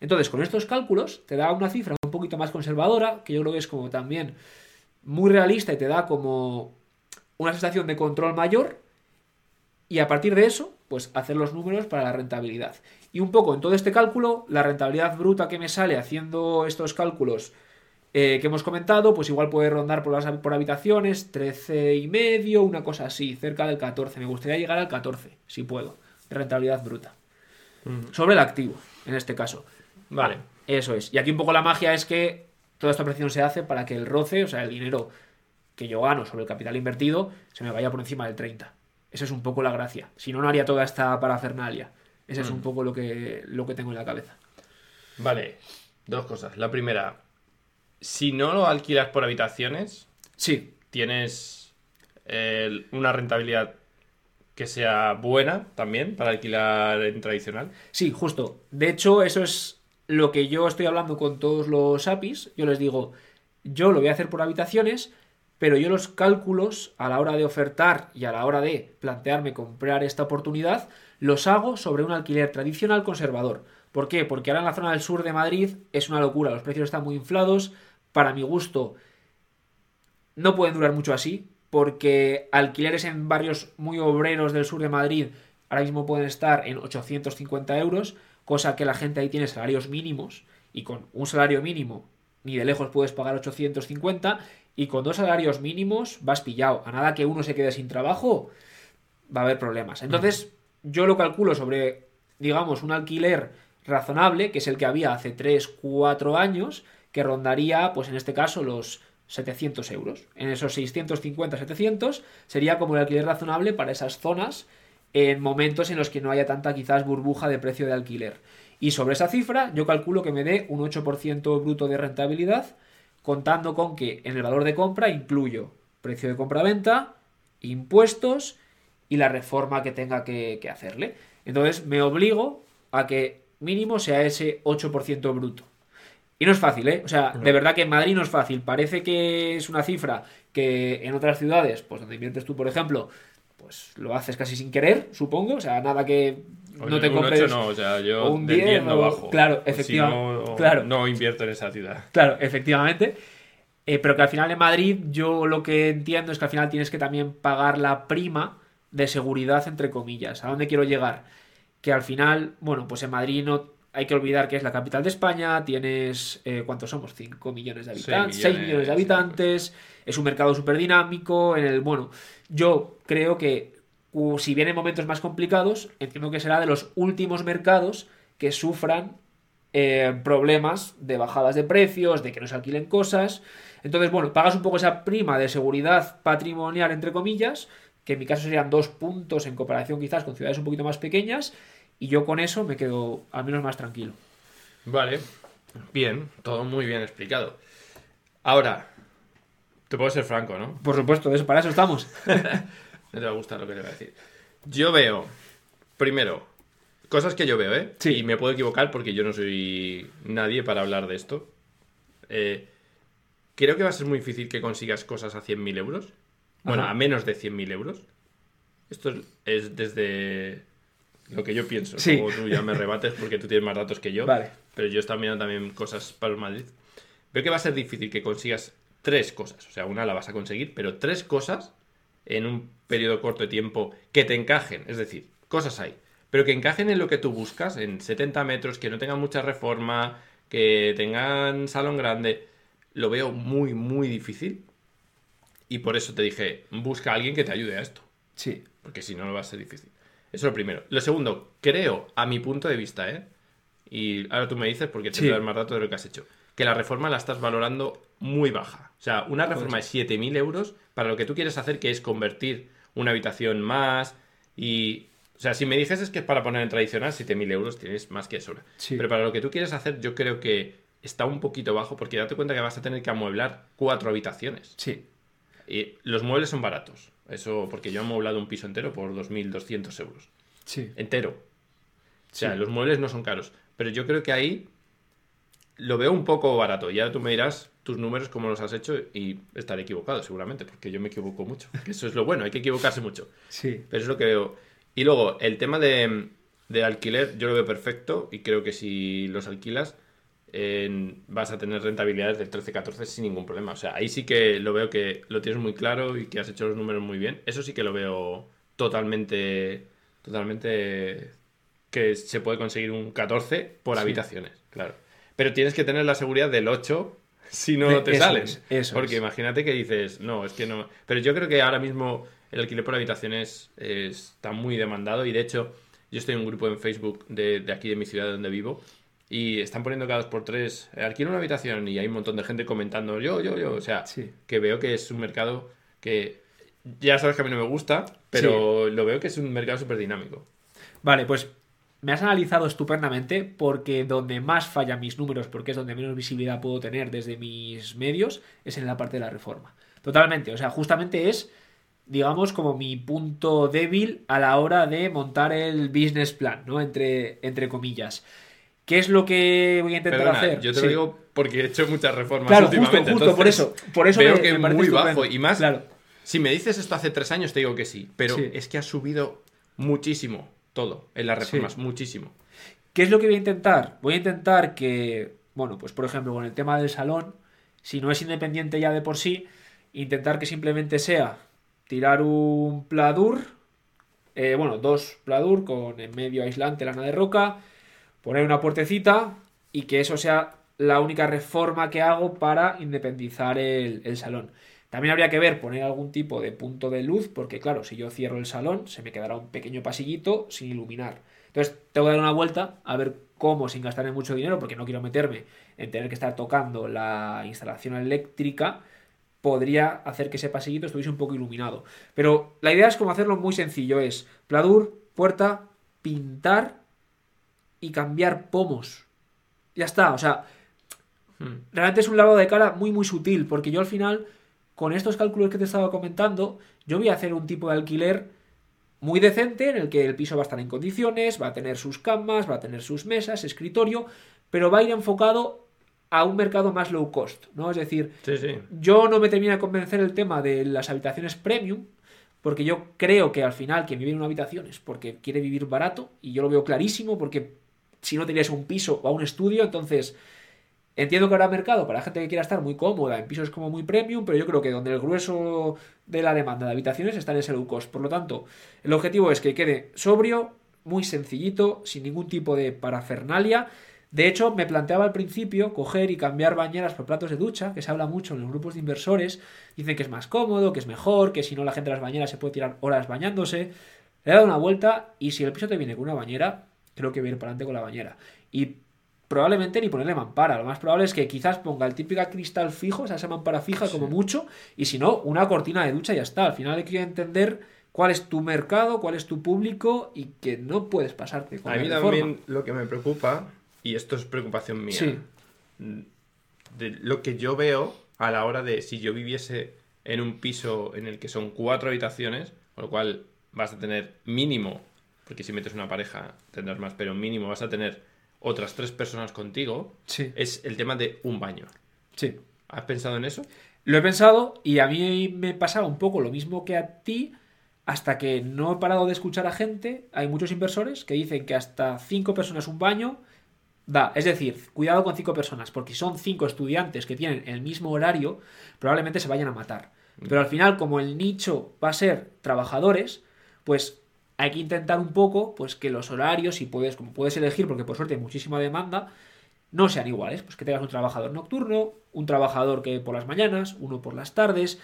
Entonces, con estos cálculos te da una cifra un poquito más conservadora, que yo creo que es como también muy realista y te da como una sensación de control mayor. Y a partir de eso, pues hacer los números para la rentabilidad. Y un poco en todo este cálculo, la rentabilidad bruta que me sale haciendo estos cálculos eh, que hemos comentado, pues igual puede rondar por, las, por habitaciones 13 y medio, una cosa así, cerca del 14. Me gustaría llegar al 14, si puedo, de rentabilidad bruta. Sobre el activo, en este caso. Vale. Eso es. Y aquí un poco la magia es que toda esta operación se hace para que el roce, o sea, el dinero que yo gano sobre el capital invertido, se me vaya por encima del 30. Esa es un poco la gracia. Si no, no haría toda esta parafernalia. Ese es un poco lo que, lo que tengo en la cabeza. Vale, dos cosas. La primera, si no lo alquilas por habitaciones, Sí, tienes una rentabilidad que sea buena también para alquilar en tradicional. Sí, justo. De hecho, eso es lo que yo estoy hablando con todos los APIs. Yo les digo, yo lo voy a hacer por habitaciones, pero yo los cálculos a la hora de ofertar y a la hora de plantearme comprar esta oportunidad, los hago sobre un alquiler tradicional conservador. ¿Por qué? Porque ahora en la zona del sur de Madrid es una locura, los precios están muy inflados. Para mi gusto, no pueden durar mucho así, porque alquileres en barrios muy obreros del sur de Madrid ahora mismo pueden estar en 850 euros, cosa que la gente ahí tiene salarios mínimos, y con un salario mínimo ni de lejos puedes pagar 850, y con dos salarios mínimos vas pillado. A nada que uno se quede sin trabajo, va a haber problemas. Entonces, yo lo calculo sobre, digamos, un alquiler razonable, que es el que había hace 3, 4 años, que rondaría, pues en este caso, los 700 euros. En esos 650, 700 sería como el alquiler razonable para esas zonas en momentos en los que no haya tanta quizás burbuja de precio de alquiler. Y sobre esa cifra yo calculo que me dé un 8% bruto de rentabilidad, contando con que en el valor de compra incluyo precio de compra-venta, impuestos y la reforma que tenga que, que hacerle. Entonces me obligo a que mínimo sea ese 8% bruto. Y no es fácil, ¿eh? O sea, de verdad que en Madrid no es fácil. Parece que es una cifra que en otras ciudades, pues donde inviertes tú, por ejemplo, pues lo haces casi sin querer, supongo. O sea, nada que no Oye, te un compres. 8 no, o sea, yo o un del 10 10 no o- bajo. claro, O si efectivamente, no, claro. no invierto en esa ciudad. Claro, efectivamente. Eh, pero que al final en Madrid yo lo que entiendo es que al final tienes que también pagar la prima de seguridad, entre comillas. ¿A dónde quiero llegar? Que al final, bueno, pues en Madrid no hay que olvidar que es la capital de España, tienes, eh, ¿cuántos somos? 5 millones de habitantes, 6 millones, millones, de habitantes, es un mercado súper dinámico, en el, bueno, yo creo que si vienen momentos más complicados, entiendo que será de los últimos mercados que sufran eh, problemas de bajadas de precios, de que no se alquilen cosas. Entonces, bueno, pagas un poco esa prima de seguridad patrimonial, entre comillas, que en mi caso serían dos puntos en comparación quizás con ciudades un poquito más pequeñas, y yo con eso me quedo al menos más tranquilo. Vale, bien, todo muy bien explicado. Ahora, te puedo ser franco, ¿no? Por supuesto, de eso, para eso estamos. No te va a gustar lo que te voy a decir. Yo veo, primero, cosas que yo veo, ¿eh? Sí. Y me puedo equivocar porque yo no soy nadie para hablar de esto. Eh, creo que va a ser muy difícil que consigas cosas a 100.000 euros. Bueno, Ajá. a menos de 100.000 euros. Esto es, es desde lo que yo pienso. Sí. Como tú ya me rebates porque tú tienes más datos que yo. Vale. Pero yo estaba mirando también cosas para el Madrid. Veo que va a ser difícil que consigas tres cosas. O sea, una la vas a conseguir, pero tres cosas en un periodo corto de tiempo que te encajen. Es decir, cosas hay. Pero que encajen en lo que tú buscas, en 70 metros, que no tengan mucha reforma, que tengan salón grande. Lo veo muy, muy difícil. Y por eso te dije, busca a alguien que te ayude a esto. Sí. Porque si no, va a ser difícil. Eso es lo primero. Lo segundo, creo, a mi punto de vista, ¿eh? Y ahora tú me dices, porque te Sí. voy a dar más datos de lo que has hecho, que la reforma la estás valorando muy baja. O sea, una reforma de 7.000 euros para lo que tú quieres hacer, que es convertir una habitación más y... O sea, si me dijeses que es para poner en tradicional, 7.000 euros tienes más que sobra. Sí. Pero para lo que tú quieres hacer, yo creo que está un poquito bajo, porque date cuenta que vas a tener que amueblar cuatro habitaciones. Sí. Y los muebles son baratos. Eso porque yo he amueblado un piso entero por 2.200 euros. Sí. Entero. O sea, Sí. los muebles no son caros. Pero yo creo que ahí lo veo un poco barato. Ya tú me dirás tus números, cómo los has hecho, y estaré equivocado seguramente, porque yo me equivoco mucho. Que eso es lo bueno, hay que equivocarse mucho. Sí. Pero es lo que veo. Y luego, el tema de, de alquiler, yo lo veo perfecto y creo que si los alquilas en- vas a tener rentabilidades del 13-14 sin ningún problema. O sea, ahí sí que lo veo que lo tienes muy claro y que has hecho los números muy bien. Eso sí que lo veo totalmente totalmente que se puede conseguir un 14 por habitaciones, claro. Pero tienes que tener la seguridad del 8 si no te salen. Porque imagínate que dices, no, es que no. Pero yo creo que ahora mismo el alquiler por habitaciones está muy demandado y de hecho yo estoy en un grupo en Facebook de, de aquí de mi ciudad donde vivo y están poniendo cada dos por tres, alquiler una habitación y hay un montón de gente comentando yo, yo, yo. O sea, que veo que es un mercado que ya sabes que a mí no me gusta, pero lo veo que es un mercado súper dinámico. Vale, pues me has analizado estupendamente porque donde más fallan mis números, porque es donde menos visibilidad puedo tener desde mis medios, es en la parte de la reforma. Totalmente, o sea, justamente es, digamos, como mi punto débil a la hora de montar el business plan, ¿no? Entre, entre comillas. ¿Qué es lo que voy a intentar hacer? Yo te lo digo porque he hecho muchas reformas claro, últimamente. Justo, por eso. Por eso veo que es muy bajo. Y más, claro. si me dices esto hace tres años, te digo que sí. Pero es que ha subido muchísimo todo en las reformas, muchísimo. ¿Qué es lo que voy a intentar? Voy a intentar que, bueno, pues por ejemplo, con el tema del salón, si no es independiente ya de por sí, intentar que simplemente sea tirar un pladur, eh, bueno, dos pladur con en medio aislante lana de roca, poner una puertecita y que eso sea la única reforma que hago para independizar el, salón. También habría que ver poner algún tipo de punto de luz, porque claro, si yo cierro el salón, se me quedará un pequeño pasillito sin iluminar. Entonces, tengo que dar una vuelta a ver cómo, sin gastar mucho dinero, porque no quiero meterme en tener que estar tocando la instalación eléctrica, podría hacer que ese pasillito estuviese un poco iluminado. Pero la idea es como hacerlo muy sencillo, es pladur, puerta, pintar y cambiar pomos. Ya está, o sea, realmente es un lavado de cara muy, muy sutil, porque yo al final, con estos cálculos que te estaba comentando, yo voy a hacer un tipo de alquiler muy decente, en el que el piso va a estar en condiciones, va a tener sus camas, va a tener sus mesas, escritorio, pero va a ir enfocado a un mercado más low cost, ¿no? Es decir, yo no me termina de convencer el tema de las habitaciones premium, porque yo creo que al final quien vive en una habitación es porque quiere vivir barato, y yo lo veo clarísimo, porque si no tenías un piso o un estudio, entonces entiendo que habrá mercado para gente que quiera estar muy cómoda en pisos como muy premium, pero yo creo que donde el grueso de la demanda de habitaciones está en ese low cost. Por lo tanto, el objetivo es que quede sobrio, muy sencillito, sin ningún tipo de parafernalia. De hecho, me planteaba al principio coger y cambiar bañeras por platos de ducha, que se habla mucho en los grupos de inversores. Dicen que es más cómodo, que es mejor, que si no la gente de las bañeras se puede tirar horas bañándose. Le he dado una vuelta y si el piso te viene con una bañera, creo que viene para adelante con la bañera. Y probablemente ni ponerle mampara. Lo más probable es que quizás ponga el típico cristal fijo, o sea, esa mampara fija como mucho, y si no, una cortina de ducha y ya está. Al final hay que entender cuál es tu mercado, cuál es tu público y que no puedes pasarte con A mí también lo que me preocupa, y esto es preocupación mía, de lo que yo veo a la hora de si yo viviese en un piso en el que son cuatro habitaciones, con lo cual vas a tener mínimo porque si metes una pareja tendrás más, pero mínimo vas a tener otras tres personas contigo, sí. es el tema de un baño. Sí. ¿Has pensado en eso? Lo he pensado y a mí me pasaba un poco lo mismo que a ti, hasta que no he parado de escuchar a gente, hay muchos inversores que dicen que hasta cinco personas un baño da. Es decir, cuidado con cinco personas, porque si son cinco estudiantes que tienen el mismo horario, probablemente se vayan a matar. Mm. Pero al final, como el nicho va a ser trabajadores, pues hay que intentar un poco, pues que los horarios, si puedes, como puedes elegir, porque por suerte hay muchísima demanda, no sean iguales. Pues que tengas un trabajador nocturno, un trabajador que por las mañanas, uno por las tardes,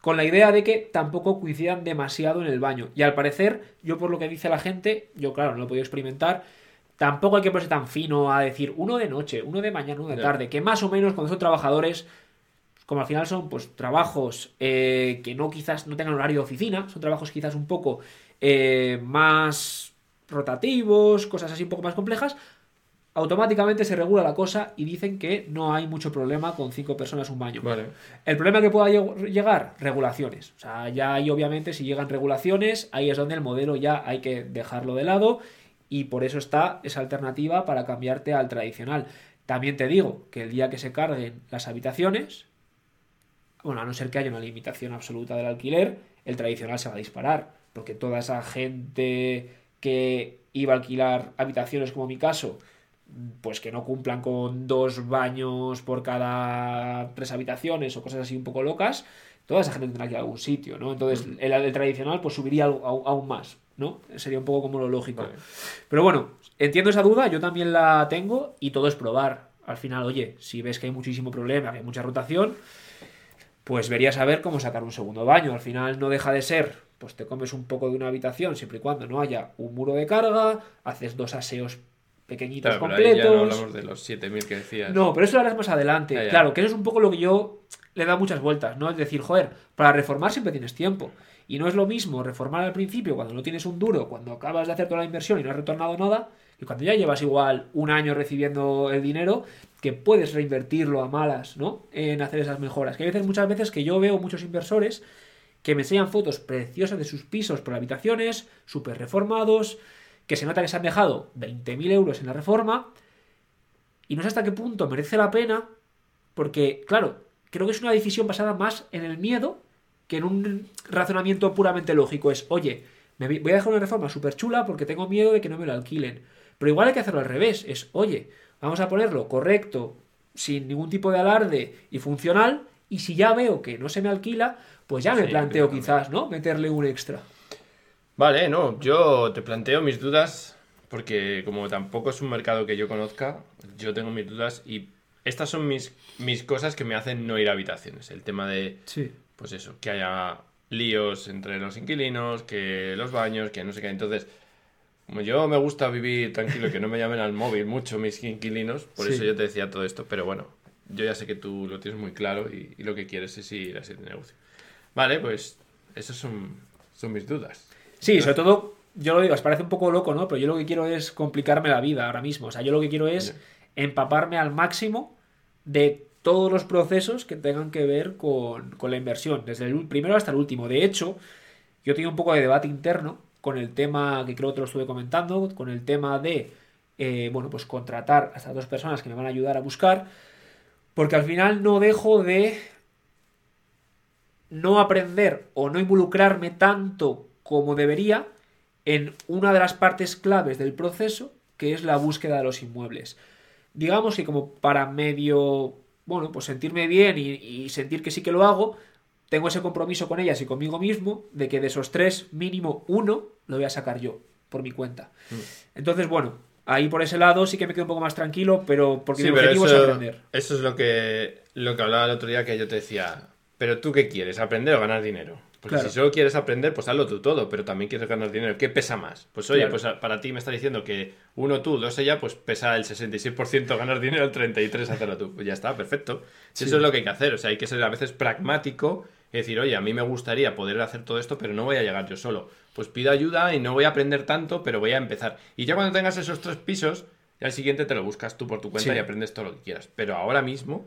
con la idea de que tampoco coincidan demasiado en el baño. Y al parecer, yo por lo que dice la gente, yo claro, no lo he podido experimentar, tampoco hay que ponerse tan fino a decir uno de noche, uno de mañana, uno de tarde, que más o menos cuando son trabajadores, como al final son pues trabajos eh, que no quizás no tengan horario de oficina, son trabajos quizás un poco eh, más rotativos, cosas así un poco más complejas, automáticamente se regula la cosa y dicen que no hay mucho problema con cinco personas un baño. El problema que pueda llegar, regulaciones. O sea, ya ahí obviamente si llegan regulaciones, ahí es donde el modelo ya hay que dejarlo de lado y por eso está esa alternativa para cambiarte al tradicional. También te digo que el día que se carguen las habitaciones, bueno, a no ser que haya una limitación absoluta del alquiler, el tradicional se va a disparar porque toda esa gente que iba a alquilar habitaciones como mi caso, pues que no cumplan con dos baños por cada tres habitaciones o cosas así un poco locas, toda esa gente tendrá que ir a algún sitio, ¿no? Entonces el, tradicional pues subiría aún más. ¿no? Sería un poco como lo lógico. Pero bueno, entiendo esa duda, yo también la tengo y todo es probar. Al final, oye, si ves que hay muchísimo problema, que hay mucha rotación, pues verías a ver cómo sacar un segundo baño. Al final no deja de ser, pues te comes un poco de una habitación, siempre y cuando no haya un muro de carga, haces dos aseos pequeñitos Claro, pero ahí completos. ya no hablamos de los 7000 que decías. No, pero eso lo harás más adelante. Claro, que eso es un poco lo que yo le da muchas vueltas, ¿no? Es decir, joder, para reformar siempre tienes tiempo. Y no es lo mismo reformar al principio cuando no tienes un duro, cuando acabas de hacer toda la inversión y no has retornado nada, que cuando ya llevas igual un año recibiendo el dinero, que puedes reinvertirlo a malas, ¿no? En hacer esas mejoras. Que hay veces, muchas veces que yo veo muchos inversores que me enseñan fotos preciosas de sus pisos por habitaciones, súper reformados, que se nota que se han dejado 20.000 euros en la reforma, y no sé hasta qué punto merece la pena, porque, claro, creo que es una decisión basada más en el miedo que en un razonamiento puramente lógico. Es, oye, me voy a dejar una reforma súper chula porque tengo miedo de que no me lo alquilen. Pero igual hay que hacerlo al revés. Es, oye, vamos a ponerlo correcto, sin ningún tipo de alarde y funcional, y si ya veo que no se me alquila, pues ya me Sí, planteo quizás, ¿no? Meterle un extra. Vale, no, yo te planteo mis dudas porque como tampoco es un mercado que yo conozca, yo tengo mis dudas y estas son mis, mis cosas que me hacen no ir a habitaciones. El tema de, Sí. pues eso, que haya líos entre los inquilinos, que los baños, que no sé qué. Entonces, como yo me gusta vivir tranquilo que no me llamen al móvil mucho mis inquilinos, por Sí. eso yo te decía todo esto, pero bueno, yo ya sé que tú lo tienes muy claro y, y lo que quieres es ir a ese negocio. Vale, pues esas son, son mis dudas. Sí, sobre todo, yo lo digo, os parece un poco loco, ¿no? Pero yo lo que quiero es complicarme la vida ahora mismo. O sea, yo lo que quiero es empaparme al máximo de todos los procesos que tengan que ver con, con la inversión, desde el primero hasta el último. De hecho, yo tengo un poco de debate interno con el tema que creo que te lo estuve comentando, con el tema de, eh, bueno, pues contratar a estas dos personas que me van a ayudar a buscar, porque al final no dejo de no aprender o no involucrarme tanto como debería en una de las partes claves del proceso, que es la búsqueda de los inmuebles. Digamos que como para medio, bueno, pues sentirme bien y, y sentir que sí que lo hago, tengo ese compromiso con ellas y conmigo mismo de que de esos tres, mínimo uno, lo voy a sacar yo, por mi cuenta. Entonces, bueno, ahí por ese lado sí que me quedo un poco más tranquilo, pero porque Sí, mi objetivo eso, es aprender. eso es lo que, lo que hablaba el otro día que yo te decía. Pero tú qué quieres, aprender o ganar dinero. Porque Claro. si solo quieres aprender, pues hazlo tú todo, pero también quieres ganar dinero. ¿Qué pesa más? Pues oye, Claro. pues a- para ti me está diciendo que uno tú, dos ella, pues pesa el 66% ganar dinero, el 33% hacerlo tú. Pues ya está, perfecto. Sí. Eso es lo que hay que hacer. O sea, hay que ser a veces pragmático y decir, oye, a mí me gustaría poder hacer todo esto, pero no voy a llegar yo solo. Pues pido ayuda y no voy a aprender tanto, pero voy a empezar. Y ya cuando tengas esos tres pisos, ya al siguiente te lo buscas tú por tu cuenta Sí. y aprendes todo lo que quieras. Pero ahora mismo,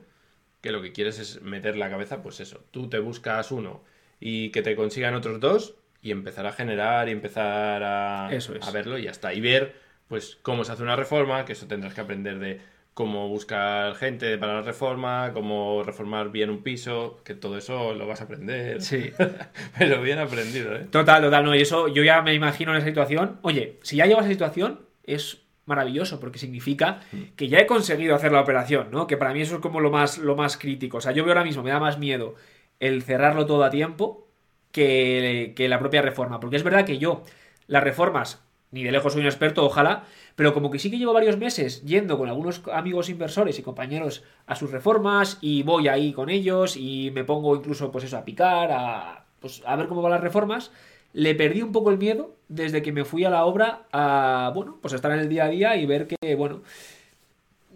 que lo que quieres es meter la cabeza, pues eso. Tú te buscas uno y que te consigan otros dos y empezar a generar y empezar a, Eso es. a verlo y ya está. Y ver, pues, cómo se hace una reforma, que eso tendrás que aprender de cómo buscar gente para la reforma, cómo reformar bien un piso, que todo eso lo vas a aprender. Sí. Pero bien aprendido, ¿eh? Total, total, no, y eso yo ya me imagino en esa situación. Oye, si ya llego a esa situación, es maravilloso, porque significa que ya he conseguido hacer la operación, ¿no? Que para mí eso es como lo más, lo más crítico. O sea, yo veo ahora mismo, me da más miedo el cerrarlo todo a tiempo que, que la propia reforma. Porque es verdad que yo, las reformas, ni de lejos soy un experto, ojalá, pero como que sí que llevo varios meses yendo con algunos amigos inversores y compañeros a sus reformas y voy ahí con ellos y me pongo incluso pues eso a picar, a, pues, a ver cómo van las reformas, le perdí un poco el miedo desde que me fui a la obra a, bueno, pues estar en el día a día y ver que, bueno,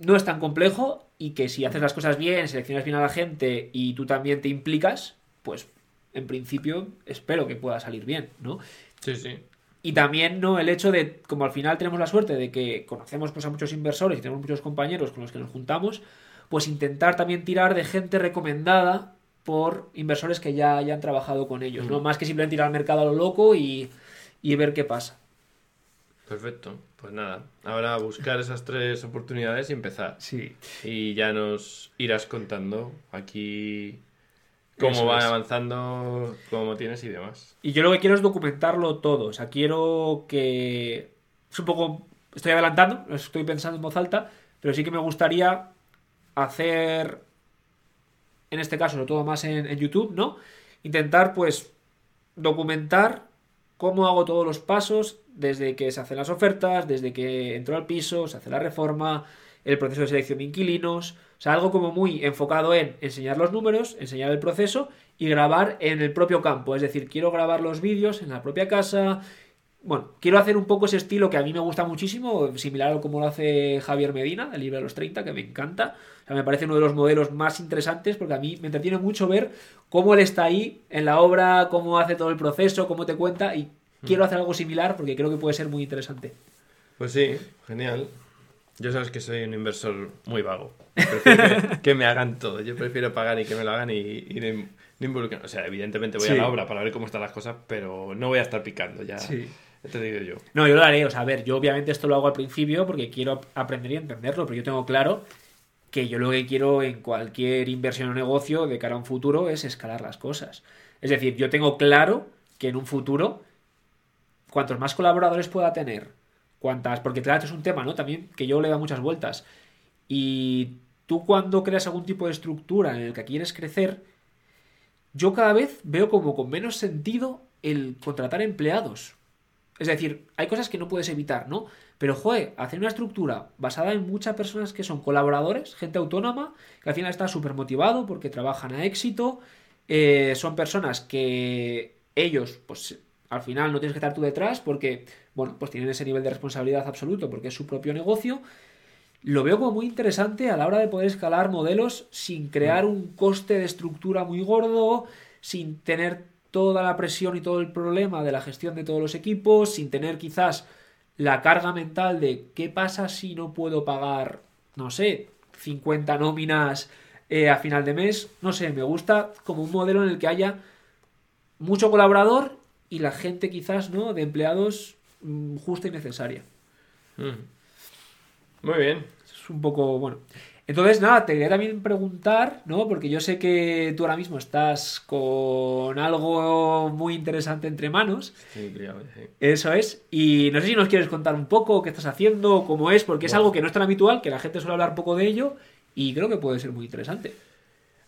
no es tan complejo y que si haces las cosas bien, seleccionas bien a la gente y tú también te implicas, pues en principio espero que pueda salir bien, ¿no? Sí, sí. Y también, ¿no? El hecho de, como al final tenemos la suerte de que conocemos pues, a muchos inversores y tenemos muchos compañeros con los que nos juntamos, pues intentar también tirar de gente recomendada por inversores que ya hayan trabajado con ellos, ¿no? Más que simplemente ir al mercado a lo loco y, y ver qué pasa. Perfecto. Pues nada, ahora buscar esas tres oportunidades y empezar. Sí. Y ya nos irás contando aquí cómo Eso es. avanzando, cómo tienes y demás. Y yo lo que quiero es documentarlo todo. O sea, quiero que. Es un poco. Estoy adelantando, estoy pensando en voz alta, pero sí que me gustaría hacer. En este caso, sobre todo más en, en YouTube, ¿no? Intentar, pues, documentar cómo hago todos los pasos desde que se hacen las ofertas, desde que entro al piso, se hace la reforma, el proceso de selección de inquilinos. O sea, algo como muy enfocado en enseñar los números, enseñar el proceso y grabar en el propio campo. Es decir, quiero grabar los vídeos en la propia casa. Bueno, quiero hacer un poco ese estilo que a mí me gusta muchísimo, similar a como lo hace Javier Medina, del libro de los 30, que me encanta. O sea, me parece uno de los modelos más interesantes porque a mí me entretiene mucho ver cómo él está ahí en la obra, cómo hace todo el proceso, cómo te cuenta y quiero hacer algo similar porque creo que puede ser muy interesante. Pues sí, genial. Yo sabes que soy un inversor muy vago. Prefiero que, que me hagan todo. Yo prefiero pagar y que me lo hagan y, y no, no involucrar. O sea, evidentemente voy Sí. a la obra para ver cómo están las cosas, pero no voy a estar picando ya. Sí. No, yo lo haré. O sea, a ver, yo obviamente esto lo hago al principio porque quiero ap- aprender y entenderlo, pero yo tengo claro que yo lo que quiero en cualquier inversión o negocio de cara a un futuro es escalar las cosas. Es decir, yo tengo claro que en un futuro, cuantos más colaboradores pueda tener, cuantas. Porque claro, esto es un tema, ¿no? También que yo le da muchas vueltas. Y tú cuando creas algún tipo de estructura en el que quieres crecer, yo cada vez veo como con menos sentido el contratar empleados. Es decir, hay cosas que no puedes evitar, ¿no? Pero, joder, hacer una estructura basada en muchas personas que son colaboradores, gente autónoma, que al final está súper motivado porque trabajan a éxito, eh, son personas que ellos, pues al final no tienes que estar tú detrás porque, bueno, pues tienen ese nivel de responsabilidad absoluto porque es su propio negocio. Lo veo como muy interesante a la hora de poder escalar modelos sin crear un coste de estructura muy gordo, sin tener toda la presión y todo el problema de la gestión de todos los equipos, sin tener quizás la carga mental de qué pasa si no puedo pagar, no sé, 50 nóminas eh, a final de mes. No sé, me gusta como un modelo en el que haya mucho colaborador y la gente quizás, ¿no? De empleados mm, justa y necesaria. Mm. Muy bien. Es un poco, bueno. Entonces, nada, te quería también preguntar, ¿no? Porque yo sé que tú ahora mismo estás con algo muy interesante entre manos. Estoy liado, sí. Eso es. Y no sé si nos quieres contar un poco qué estás haciendo, cómo es, porque es algo que no es tan habitual, que la gente suele hablar poco de ello y creo que puede ser muy interesante.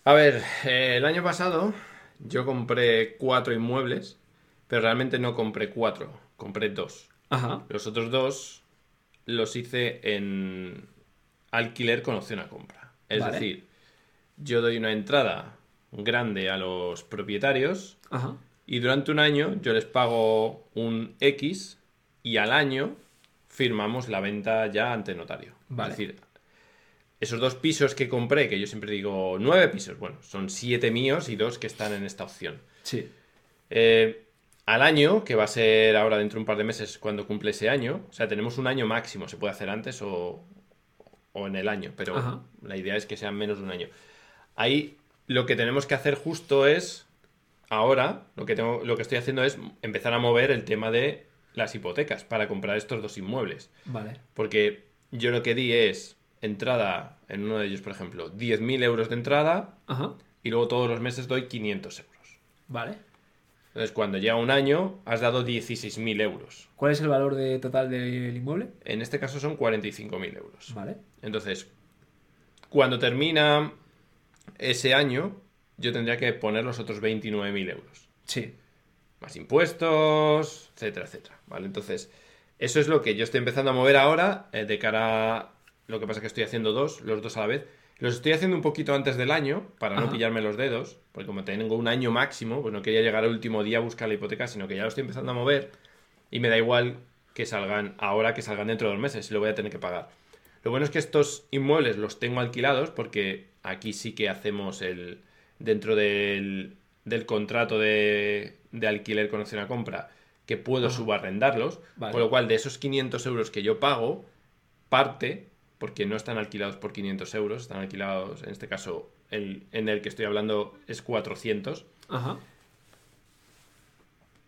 A ver, eh, el año pasado yo compré cuatro inmuebles, pero realmente no compré cuatro, compré dos. Ajá. Los otros dos los hice en alquiler con opción a compra. Es Vale. decir, yo doy una entrada grande a los propietarios Ajá. y durante un año yo les pago un X y al año firmamos la venta ya ante notario. Vale. Es decir, esos dos pisos que compré, que yo siempre digo nueve pisos, bueno, son siete míos y dos que están en esta opción. Sí. Eh, al año, que va a ser ahora dentro de un par de meses cuando cumple ese año, o sea, tenemos un año máximo, se puede hacer antes o, o en el año, pero Ajá. la idea es que sean menos de un año. Ahí lo que tenemos que hacer justo es, ahora, lo que, tengo, lo que estoy haciendo es empezar a mover el tema de las hipotecas para comprar estos dos inmuebles. Vale. Porque yo lo que di es entrada, en uno de ellos, por ejemplo, 10.000 euros de entrada Ajá. y luego todos los meses doy 500 euros. Vale. Entonces, cuando llega un año, has dado 16.000 euros. ¿Cuál es el valor de total del inmueble? En este caso son 45.000 euros. Vale. Entonces, cuando termina ese año, yo tendría que poner los otros 29.000 euros. Sí. Más impuestos, etcétera, etcétera. ¿Vale? Entonces, eso es lo que yo estoy empezando a mover ahora, eh, de cara a... Lo que pasa es que estoy haciendo dos, los dos a la vez. Los estoy haciendo un poquito antes del año, para no pillarme los dedos, porque como tengo un año máximo, pues no quería llegar al último día a buscar la hipoteca, sino que ya lo estoy empezando a mover y me da igual que salgan ahora que salgan dentro de dos meses, si lo voy a tener que pagar. Lo bueno es que estos inmuebles los tengo alquilados porque aquí sí que hacemos el dentro del, del contrato de, de alquiler con opción a compra que puedo Ajá. subarrendarlos, Vale. con lo cual de esos 500 euros que yo pago, parte, porque no están alquilados por 500 euros, están alquilados, en este caso, el, en el que estoy hablando es 400, Ajá.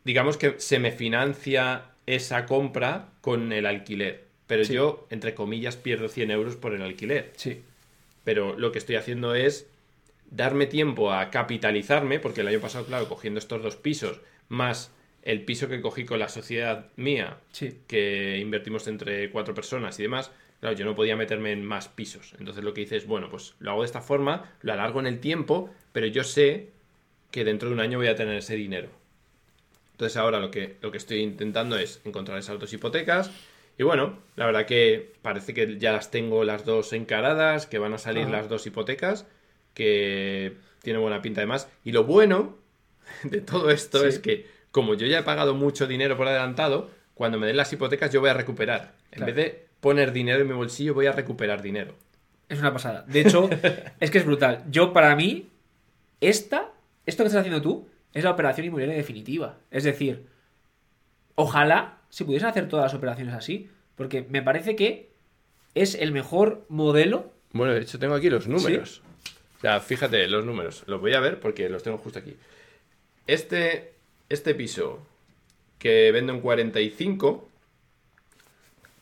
digamos que se me financia esa compra con el alquiler. Pero Sí. yo, entre comillas, pierdo 100 euros por el alquiler. Sí. Pero lo que estoy haciendo es darme tiempo a capitalizarme, porque el año pasado, claro, cogiendo estos dos pisos, más el piso que cogí con la sociedad mía, Sí. que invertimos entre cuatro personas y demás, claro, yo no podía meterme en más pisos. Entonces lo que hice es, bueno, pues lo hago de esta forma, lo alargo en el tiempo, pero yo sé que dentro de un año voy a tener ese dinero. Entonces ahora lo que, lo que estoy intentando es encontrar esas dos hipotecas. Y bueno, la verdad que parece que ya las tengo las dos encaradas, que van a salir las dos hipotecas, que tiene buena pinta además. Y lo bueno de todo esto Sí. es que como yo ya he pagado mucho dinero por adelantado, cuando me den las hipotecas yo voy a recuperar. En vez de poner dinero en mi bolsillo, voy a recuperar dinero. Es una pasada. De hecho, es que es brutal. Yo, para mí, esta, esto que estás haciendo tú, es la operación inmobiliaria definitiva. Es decir, ojalá se pudiesen hacer todas las operaciones así, porque me parece que es el mejor modelo. Bueno, de hecho tengo aquí los números. O sea, fíjate, los números. Los voy a ver porque los tengo justo aquí. Este, este piso que vendo en 45,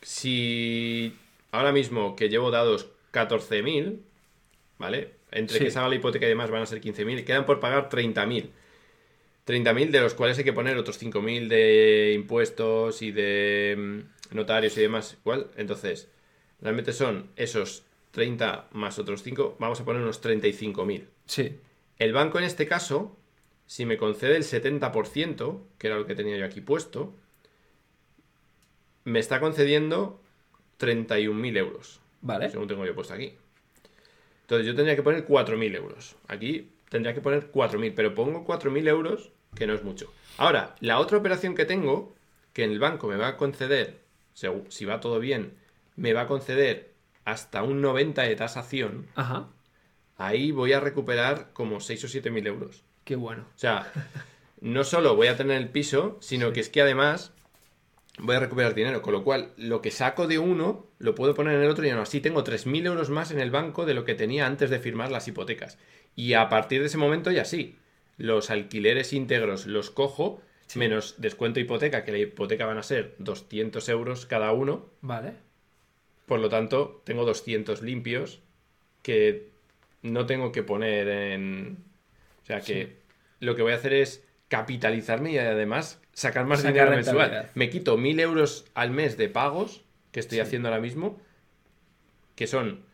si ahora mismo que llevo dados 14.000, ¿vale? Entre Sí. que salga la hipoteca y demás van a ser 15.000, quedan por pagar 30.000. 30.000 de los cuales hay que poner otros 5.000 de impuestos y de mm, notarios y demás. Igual, entonces, realmente son esos 30 más otros 5, vamos a poner unos 35.000. Sí. El banco en este caso, si me concede el 70%, que era lo que tenía yo aquí puesto, me está concediendo 31.000 euros. Vale. Según tengo yo puesto aquí. Entonces yo tendría que poner 4.000 euros. Aquí tendría que poner 4.000, pero pongo 4.000 euros, que no es mucho. Ahora, la otra operación que tengo, que en el banco me va a conceder, si va todo bien, me va a conceder hasta un 90 de tasación, Ajá. ahí voy a recuperar como 6 o 7.000 euros. Qué bueno. O sea, no solo voy a tener el piso, sino que es que además voy a recuperar dinero. Con lo cual, lo que saco de uno lo puedo poner en el otro y aún así tengo 3.000 euros más en el banco de lo que tenía antes de firmar las hipotecas. Y a partir de ese momento ya sí, los alquileres íntegros los cojo, menos descuento hipoteca, que la hipoteca van a ser 200 euros cada uno. Vale. Por lo tanto, tengo 200 limpios que no tengo que poner en... O sea que lo que voy a hacer es capitalizarme y además sacar más Sacar dinero mensual. Me quito 1.000 euros al mes de pagos que estoy haciendo ahora mismo, que son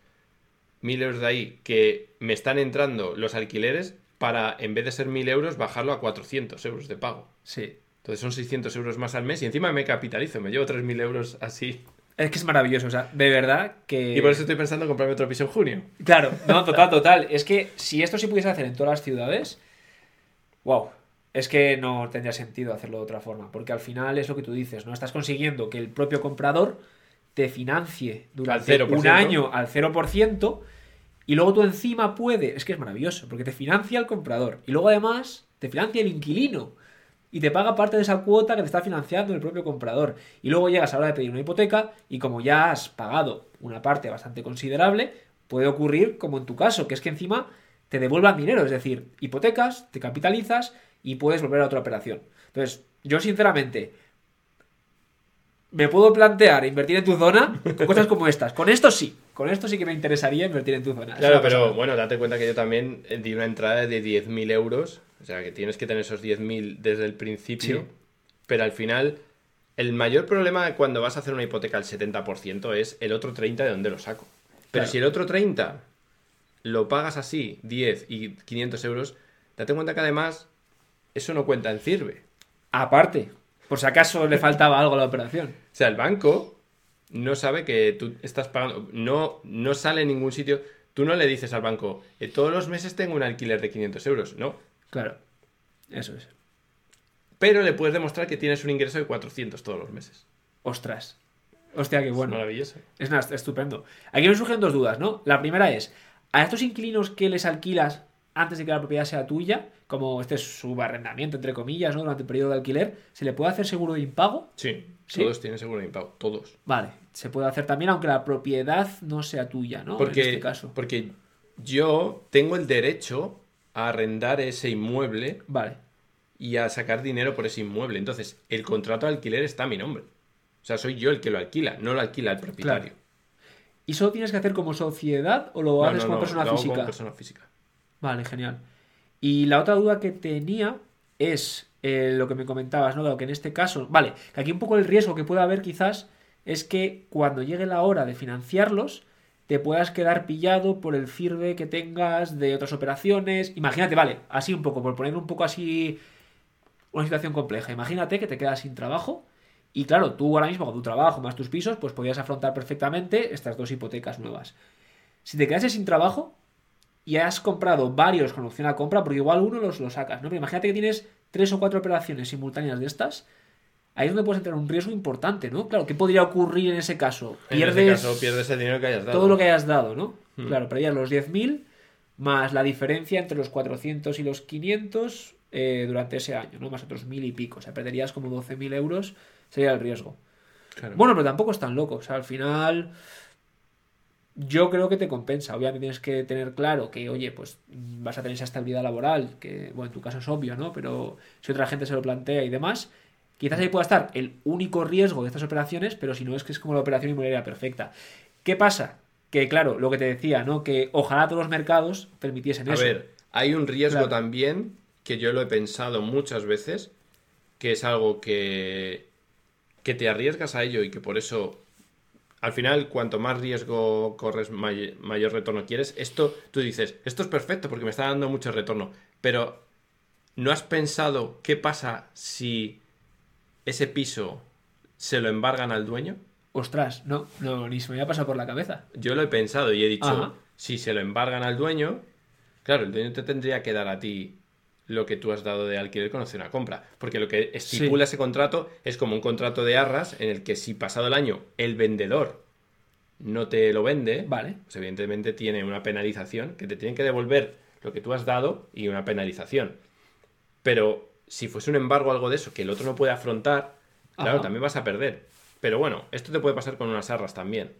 1.000 euros de ahí que me están entrando los alquileres para, en vez de ser 1.000 euros, bajarlo a 400 euros de pago. Sí. Entonces son 600 euros más al mes y encima me capitalizo, me llevo 3.000 euros así. Es que es maravilloso. O sea, de verdad que. Y por eso estoy pensando en comprarme otro piso en junio. Claro, no, total, total. Es que si esto se pudiese hacer en todas las ciudades, wow, es que no tendría sentido hacerlo de otra forma, porque al final es lo que tú dices, ¿no? Estás consiguiendo que el propio comprador te financie durante Al 0%. un año al 0% y luego tú encima puedes, es que es maravilloso, porque te financia el comprador y luego además te financia el inquilino y te paga parte de esa cuota que te está financiando el propio comprador. Y luego llegas a la hora de pedir una hipoteca y como ya has pagado una parte bastante considerable, puede ocurrir como en tu caso, que es que encima te devuelvan dinero, es decir, hipotecas, te capitalizas y puedes volver a otra operación. Entonces, yo sinceramente me puedo plantear invertir en tu zona con cosas como estas. Con esto sí, con esto sí que me interesaría invertir en tu zona. Claro, pero bueno, date cuenta que yo también eh, di una entrada de 10.000 euros. O sea, que tienes que tener esos 10.000 desde el principio. Sí. Pero al final, el mayor problema cuando vas a hacer una hipoteca al 70% es el otro 30% de dónde lo saco. Pero Claro. si el otro 30% lo pagas así, 10 y 500 euros, date cuenta que además eso no cuenta en sirve. Aparte, por si acaso le faltaba algo a la operación. O sea, el banco no sabe que tú estás pagando, no, no sale en ningún sitio. Tú no le dices al banco, "Eh, todos los meses tengo un alquiler de 500 euros. No. Claro, eso es. Pero le puedes demostrar que tienes un ingreso de 400 todos los meses. Ostras. Hostia, qué bueno. Es maravilloso. Es nada, estupendo. Aquí me surgen dos dudas, ¿no? La primera es, a estos inquilinos que les alquilas antes de que la propiedad sea tuya, como este es su arrendamiento, entre comillas, ¿no? Durante el periodo de alquiler, ¿se le puede hacer seguro de impago? Sí, ¿Sí? todos tienen seguro de impago, todos. Vale, se puede hacer también aunque la propiedad no sea tuya, ¿no? Porque, En este caso. porque yo tengo el derecho a arrendar ese inmueble Vale, y a sacar dinero por ese inmueble. Entonces, el contrato de alquiler está a mi nombre. O sea, soy yo el que lo alquila, no lo alquila el propietario. ¿Y solo tienes que hacer como sociedad o lo No, haces no, como no, persona lo hago física? como persona física. Vale, genial. Y la otra duda que tenía es eh, lo que me comentabas, ¿no? Que en este caso, vale, que aquí un poco el riesgo que puede haber quizás es que cuando llegue la hora de financiarlos, te puedas quedar pillado por el firme que tengas de otras operaciones. Imagínate, vale, así un poco, por poner un poco así una situación compleja. Imagínate que te quedas sin trabajo y claro, tú ahora mismo con tu trabajo más tus pisos, pues podrías afrontar perfectamente estas dos hipotecas nuevas. Si te quedas sin trabajo y has comprado varios con opción a compra, porque igual uno los lo sacas, ¿no? Pero imagínate que tienes tres o cuatro operaciones simultáneas de estas, ahí es donde puedes entrar un riesgo importante, ¿no? Claro, ¿qué podría ocurrir en ese caso? En ese caso pierdes el dinero que hayas dado. todo lo que hayas dado, ¿no? Claro, perdías los 10.000 más la diferencia entre los 400 y los 500 eh, durante ese año, ¿no? Más otros mil y pico. O sea, perderías como 12.000 euros, sería el riesgo. Claro. Bueno, pero tampoco es tan loco. O sea, al final yo creo que te compensa. Obviamente tienes que tener claro que, oye, pues vas a tener esa estabilidad laboral, que, bueno, en tu caso es obvio, ¿no? Pero si otra gente se lo plantea y demás, quizás ahí pueda estar el único riesgo de estas operaciones, pero si no es que es como la operación inmobiliaria perfecta. ¿Qué pasa? Que, claro, lo que te decía, ¿no? Que ojalá todos los mercados permitiesen A eso. ver, hay un riesgo Claro. también que yo lo he pensado muchas veces, que es algo que, que te arriesgas a ello y que por eso, al final, cuanto más riesgo corres, may- mayor retorno quieres. Esto, tú dices, esto es perfecto porque me está dando mucho retorno, pero ¿no has pensado qué pasa si ese piso se lo embargan al dueño? Ostras, no, no, ni se me había pasado por la cabeza. Yo lo he pensado y he dicho, Ajá. si se lo embargan al dueño, claro, el dueño te tendría que dar a ti lo que tú has dado de alquiler con opción a compra. Porque lo que estipula ese contrato es como un contrato de arras en el que si pasado el año el vendedor no te lo vende, Vale. pues evidentemente tiene una penalización, que te tienen que devolver lo que tú has dado y una penalización. Pero si fuese un embargo o algo de eso que el otro no puede afrontar, claro, también vas a perder. Pero bueno, esto te puede pasar con unas arras también.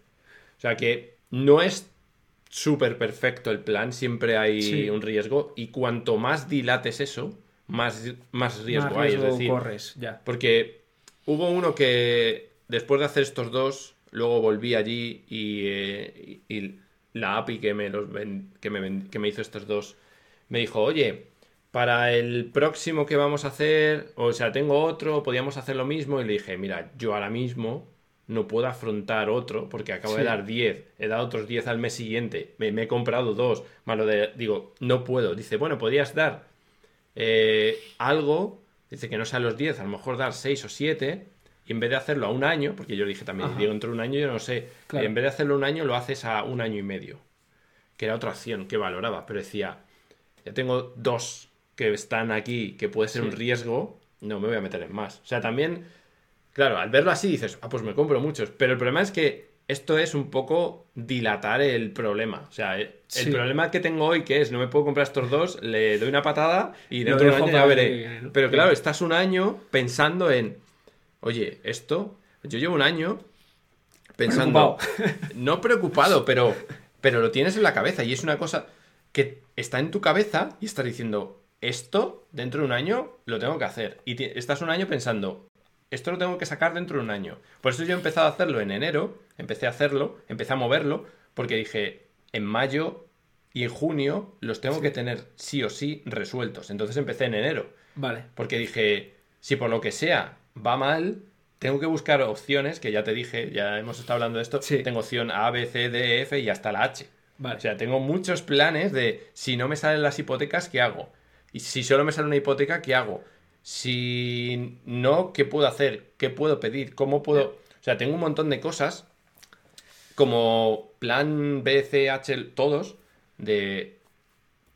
O sea que no es súper perfecto el plan, siempre hay Sí. un riesgo y cuanto más dilates eso, más, más riesgo Más hay. riesgo es decir, corres, ya. porque hubo uno que después de hacer estos dos, luego volví allí y, eh, y- la API que me, los ven- que, me, que me hizo estos dos me dijo, oye, para el próximo que vamos a hacer, o sea, tengo otro, podíamos hacer lo mismo. Y le dije, mira, yo ahora mismo no puedo afrontar otro porque acabo de dar 10, he dado otros 10 al mes siguiente, me, me he comprado dos, más lo de, digo, no puedo. Dice, bueno, podrías dar eh, algo, dice que no sean los 10, a lo mejor dar 6 o 7, y en vez de hacerlo a un año, porque yo dije también, digo, entre un año, yo no sé, Claro. en vez de hacerlo un año, lo haces a un año y medio, que era otra opción que valoraba, pero decía, ya tengo dos que están aquí, que puede ser Sí. un riesgo, no me voy a meter en más. O sea, también, claro, al verlo así dices, ah, pues me compro muchos, pero el problema es que esto es un poco dilatar el problema. O sea, el Sí. problema que tengo hoy, que es, no me puedo comprar estos dos, le doy una patada y dentro de un año ya veré. Pero claro, estás un año pensando en, oye, esto, yo llevo un año pensando, no preocupado, pero, pero lo tienes en la cabeza y es una cosa que está en tu cabeza y estás diciendo, esto dentro de un año lo tengo que hacer. Y estás un año pensando, esto lo tengo que sacar dentro de un año. Por eso yo he empezado a hacerlo en enero, empecé a hacerlo, empecé a moverlo, porque dije, en mayo y en junio los tengo que tener sí o sí resueltos. Entonces empecé en enero. Vale. Porque dije, si por lo que sea va mal, tengo que buscar opciones, que ya te dije, ya hemos estado hablando de esto. Sí. Tengo opción A, B, C, D, E, F y hasta la H. Vale. O sea, tengo muchos planes de si no me salen las hipotecas, ¿qué hago? Y si solo me sale una hipoteca, ¿qué hago? Si no, ¿qué puedo hacer? ¿Qué puedo pedir? ¿Cómo puedo...? O sea, tengo un montón de cosas como plan B, C, H, todos, de...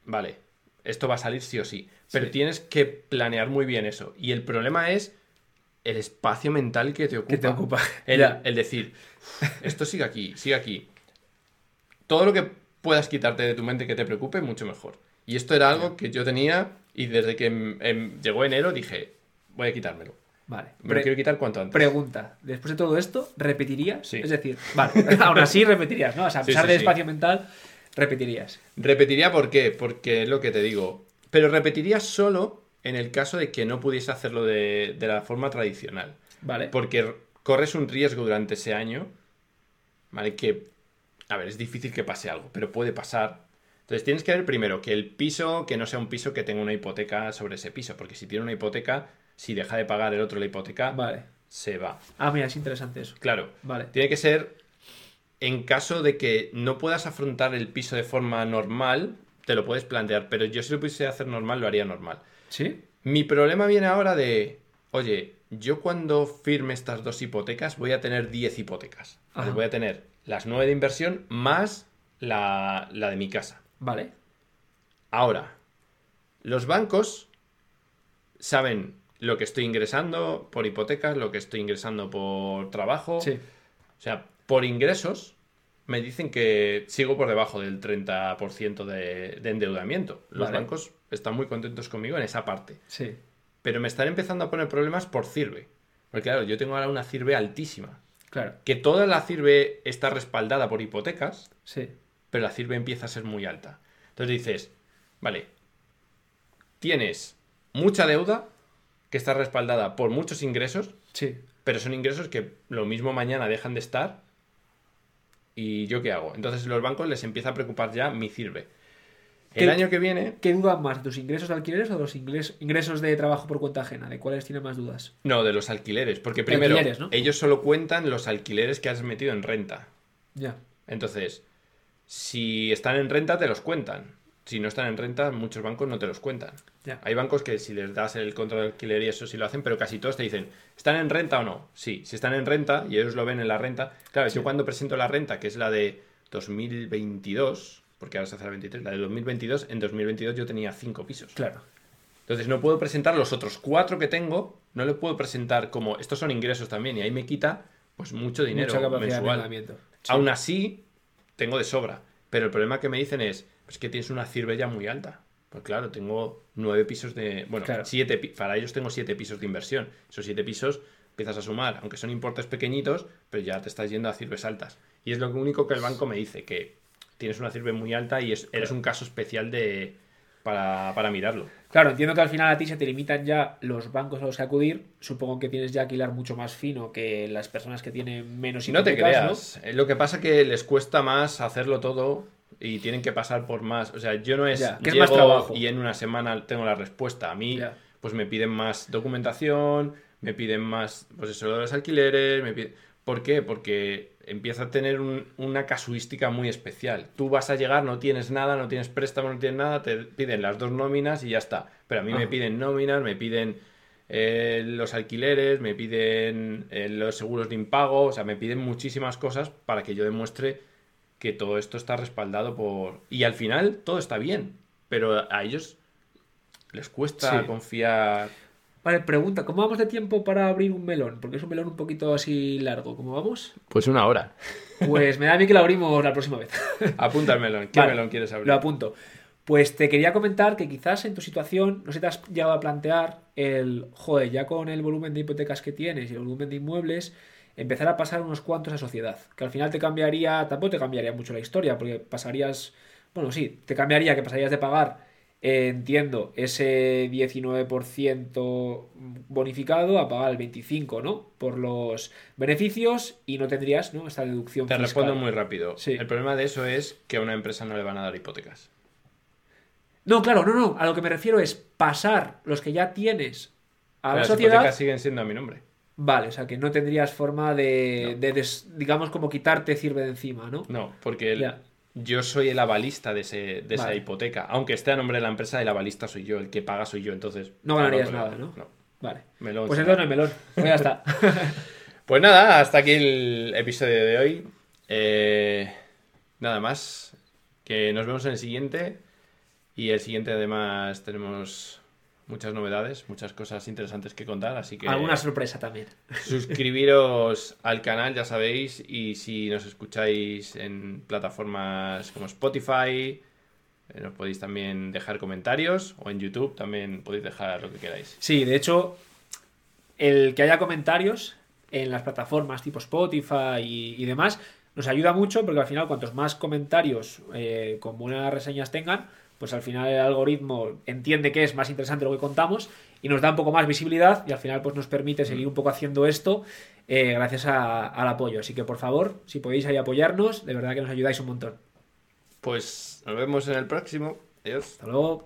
Vale, esto va a salir sí o sí. Pero Sí. tienes que planear muy bien eso. Y el problema es el espacio mental que te ocupa. Que te ocupa. El, el decir, esto sigue aquí, sigue aquí. Todo lo que puedas quitarte de tu mente que te preocupe, mucho mejor. Y esto era algo que yo tenía y desde que em, em, llegó enero dije, voy a quitármelo. Vale. Me Pre- lo quiero quitar cuanto antes. Pregunta, después de todo esto, ¿repetirías? Sí. Es decir, vale, aún así repetirías, ¿no? O sea, a pesar sí, del espacio mental, repetirías. Repetiría por qué, porque es lo que te digo. Pero repetiría solo en el caso de que no pudiese hacerlo de, de la forma tradicional. Vale. Porque corres un riesgo durante ese año, ¿vale? Que, a ver, es difícil que pase algo, pero puede pasar. Entonces tienes que ver primero que el piso, que no sea un piso que tenga una hipoteca sobre ese piso, porque si tiene una hipoteca, si deja de pagar el otro la hipoteca, Vale. se va. Ah, mira, es interesante eso. Claro, Vale. tiene que ser en caso de que no puedas afrontar el piso de forma normal, te lo puedes plantear, pero yo si lo pudiese hacer normal, lo haría normal. ¿Sí? Mi problema viene ahora de, oye, yo cuando firme estas dos hipotecas voy a tener 10 hipotecas. Ajá. Voy a tener las 9 de inversión más la, la de mi casa. Vale. Ahora, los bancos saben lo que estoy ingresando por hipotecas, lo que estoy ingresando por trabajo. Sí. O sea, por ingresos me dicen que sigo por debajo del 30% de, de endeudamiento. Los Vale. bancos están muy contentos conmigo en esa parte. Sí. Pero me están empezando a poner problemas por CIRBE. Porque claro, yo tengo ahora una CIRBE altísima. Claro. Que toda la CIRBE está respaldada por hipotecas, Sí. Pero la CIRBE empieza a ser muy alta. Entonces dices, vale, tienes mucha deuda que está respaldada por muchos ingresos, Sí. pero son ingresos que lo mismo mañana dejan de estar. ¿Y yo qué hago? Entonces los bancos les empieza a preocupar ya mi CIRBE. El ¿Qué- año que viene, ¿Qué dudan más? ¿De tus ingresos de alquileres o de los ingres- ingresos de trabajo por cuenta ajena? ¿De cuáles tienen más dudas? no, de los alquileres, porque primero Alquileres, ¿no? ellos solo cuentan los alquileres que has metido en renta. Ya. Entonces, si están en renta, te los cuentan. Si no están en renta, muchos bancos no te los cuentan. Hay bancos que si les das el control de alquiler y eso sí lo hacen, pero casi todos te dicen, ¿están en renta o no? Sí, si están en renta y ellos lo ven en la renta. Claro, yo cuando presento la renta, que es la de 2022, porque ahora se hace la 23, la de 2022, en 2022 yo tenía 5 pisos. Claro. Entonces no puedo presentar los otros 4 que tengo, no le puedo presentar como, estos son ingresos también, y ahí me quita pues mucho dinero Mucha mensual. Sí. Aún así, tengo de sobra. Pero el problema que me dicen es, pues que tienes una CIRBE ya muy alta. Pues claro, tengo nueve pisos de... Bueno, Claro. siete, para ellos tengo siete pisos de inversión. Esos siete pisos empiezas a sumar, aunque son importes pequeñitos, pero ya te estás yendo a CIRBES altas. Y es lo único que el banco me dice, que tienes una CIRBE muy alta y es- eres un caso especial de para, para mirarlo. Claro, entiendo que al final a ti se te limitan ya los bancos a los que acudir. Supongo que tienes ya que hilar mucho más fino que las personas que tienen menos No te creas. Eh, Lo que pasa que les cuesta más hacerlo todo y tienen que pasar por más. O sea, yo no es. Ya, que es más trabajo. Y en una semana tengo la respuesta. A mí, Ya. pues me piden más documentación, me piden más. Pues eso, de los alquileres. Me piden... ¿Por qué? Porque empieza a tener un- una casuística muy especial. Tú vas a llegar, no tienes nada, no tienes préstamo, no tienes nada, te piden las dos nóminas y ya está. Pero a mí me Ajá. piden nóminas, me piden eh, los alquileres, me piden eh, los seguros de impago, o sea, me piden muchísimas cosas para que yo demuestre que todo esto está respaldado por... Y al final todo está bien, pero a ellos les cuesta Sí. confiar... Vale, pregunta, ¿cómo vamos de tiempo para abrir un melón? Porque es un melón un poquito así largo. ¿Cómo vamos? Pues una hora. Pues me da a mí que lo abrimos la próxima vez. Apunta el melón. ¿Qué Vale, melón quieres abrir? Lo apunto. Pues te quería comentar que quizás en tu situación no se te has llegado a plantear el, joder, ya con el volumen de hipotecas que tienes y el volumen de inmuebles, empezar a pasar unos cuantos a sociedad. Que al final te cambiaría, tampoco te cambiaría mucho la historia, porque pasarías, bueno, sí, te cambiaría que pasarías de pagar, eh, entiendo, ese 19% bonificado a pagar el 25%, ¿no? Por los beneficios y no tendrías, ¿no? Esta deducción Te fiscal. respondo muy rápido. Sí. El problema de eso es que a una empresa no le van a dar hipotecas. No, claro, no, no. A lo que me refiero es pasar los que ya tienes a la Las sociedad. hipotecas siguen siendo a mi nombre. Vale, o sea que no tendrías forma de, No. de des- digamos, como quitarte sirve de encima, ¿no? No, porque el-. Yo soy el avalista de, ese, de esa hipoteca. Aunque esté a nombre de la empresa, el avalista soy yo, el que paga soy yo. Entonces. No ganarías nada, ¿no? No. Vale. Melón, Pues entonces no melón. Pues ya está. Pues nada, hasta aquí el episodio de hoy. Eh, nada más. Que nos vemos en el siguiente. Y el siguiente, además, tenemos muchas novedades, muchas cosas interesantes que contar. Así que Alguna sorpresa también. suscribiros al canal, ya sabéis. Y si nos escucháis en plataformas como Spotify, eh, nos podéis también dejar comentarios. O en YouTube también podéis dejar lo que queráis. Sí, de hecho, el que haya comentarios en las plataformas tipo Spotify y, y demás nos ayuda mucho porque al final cuantos más comentarios eh, con buenas reseñas tengan, pues al final el algoritmo entiende que es más interesante lo que contamos y nos da un poco más visibilidad y al final pues nos permite seguir un poco haciendo esto eh, gracias a- al apoyo. Así que por favor, si podéis ahí apoyarnos, de verdad que nos ayudáis un montón. Pues nos vemos en el próximo. Adiós. Hasta luego.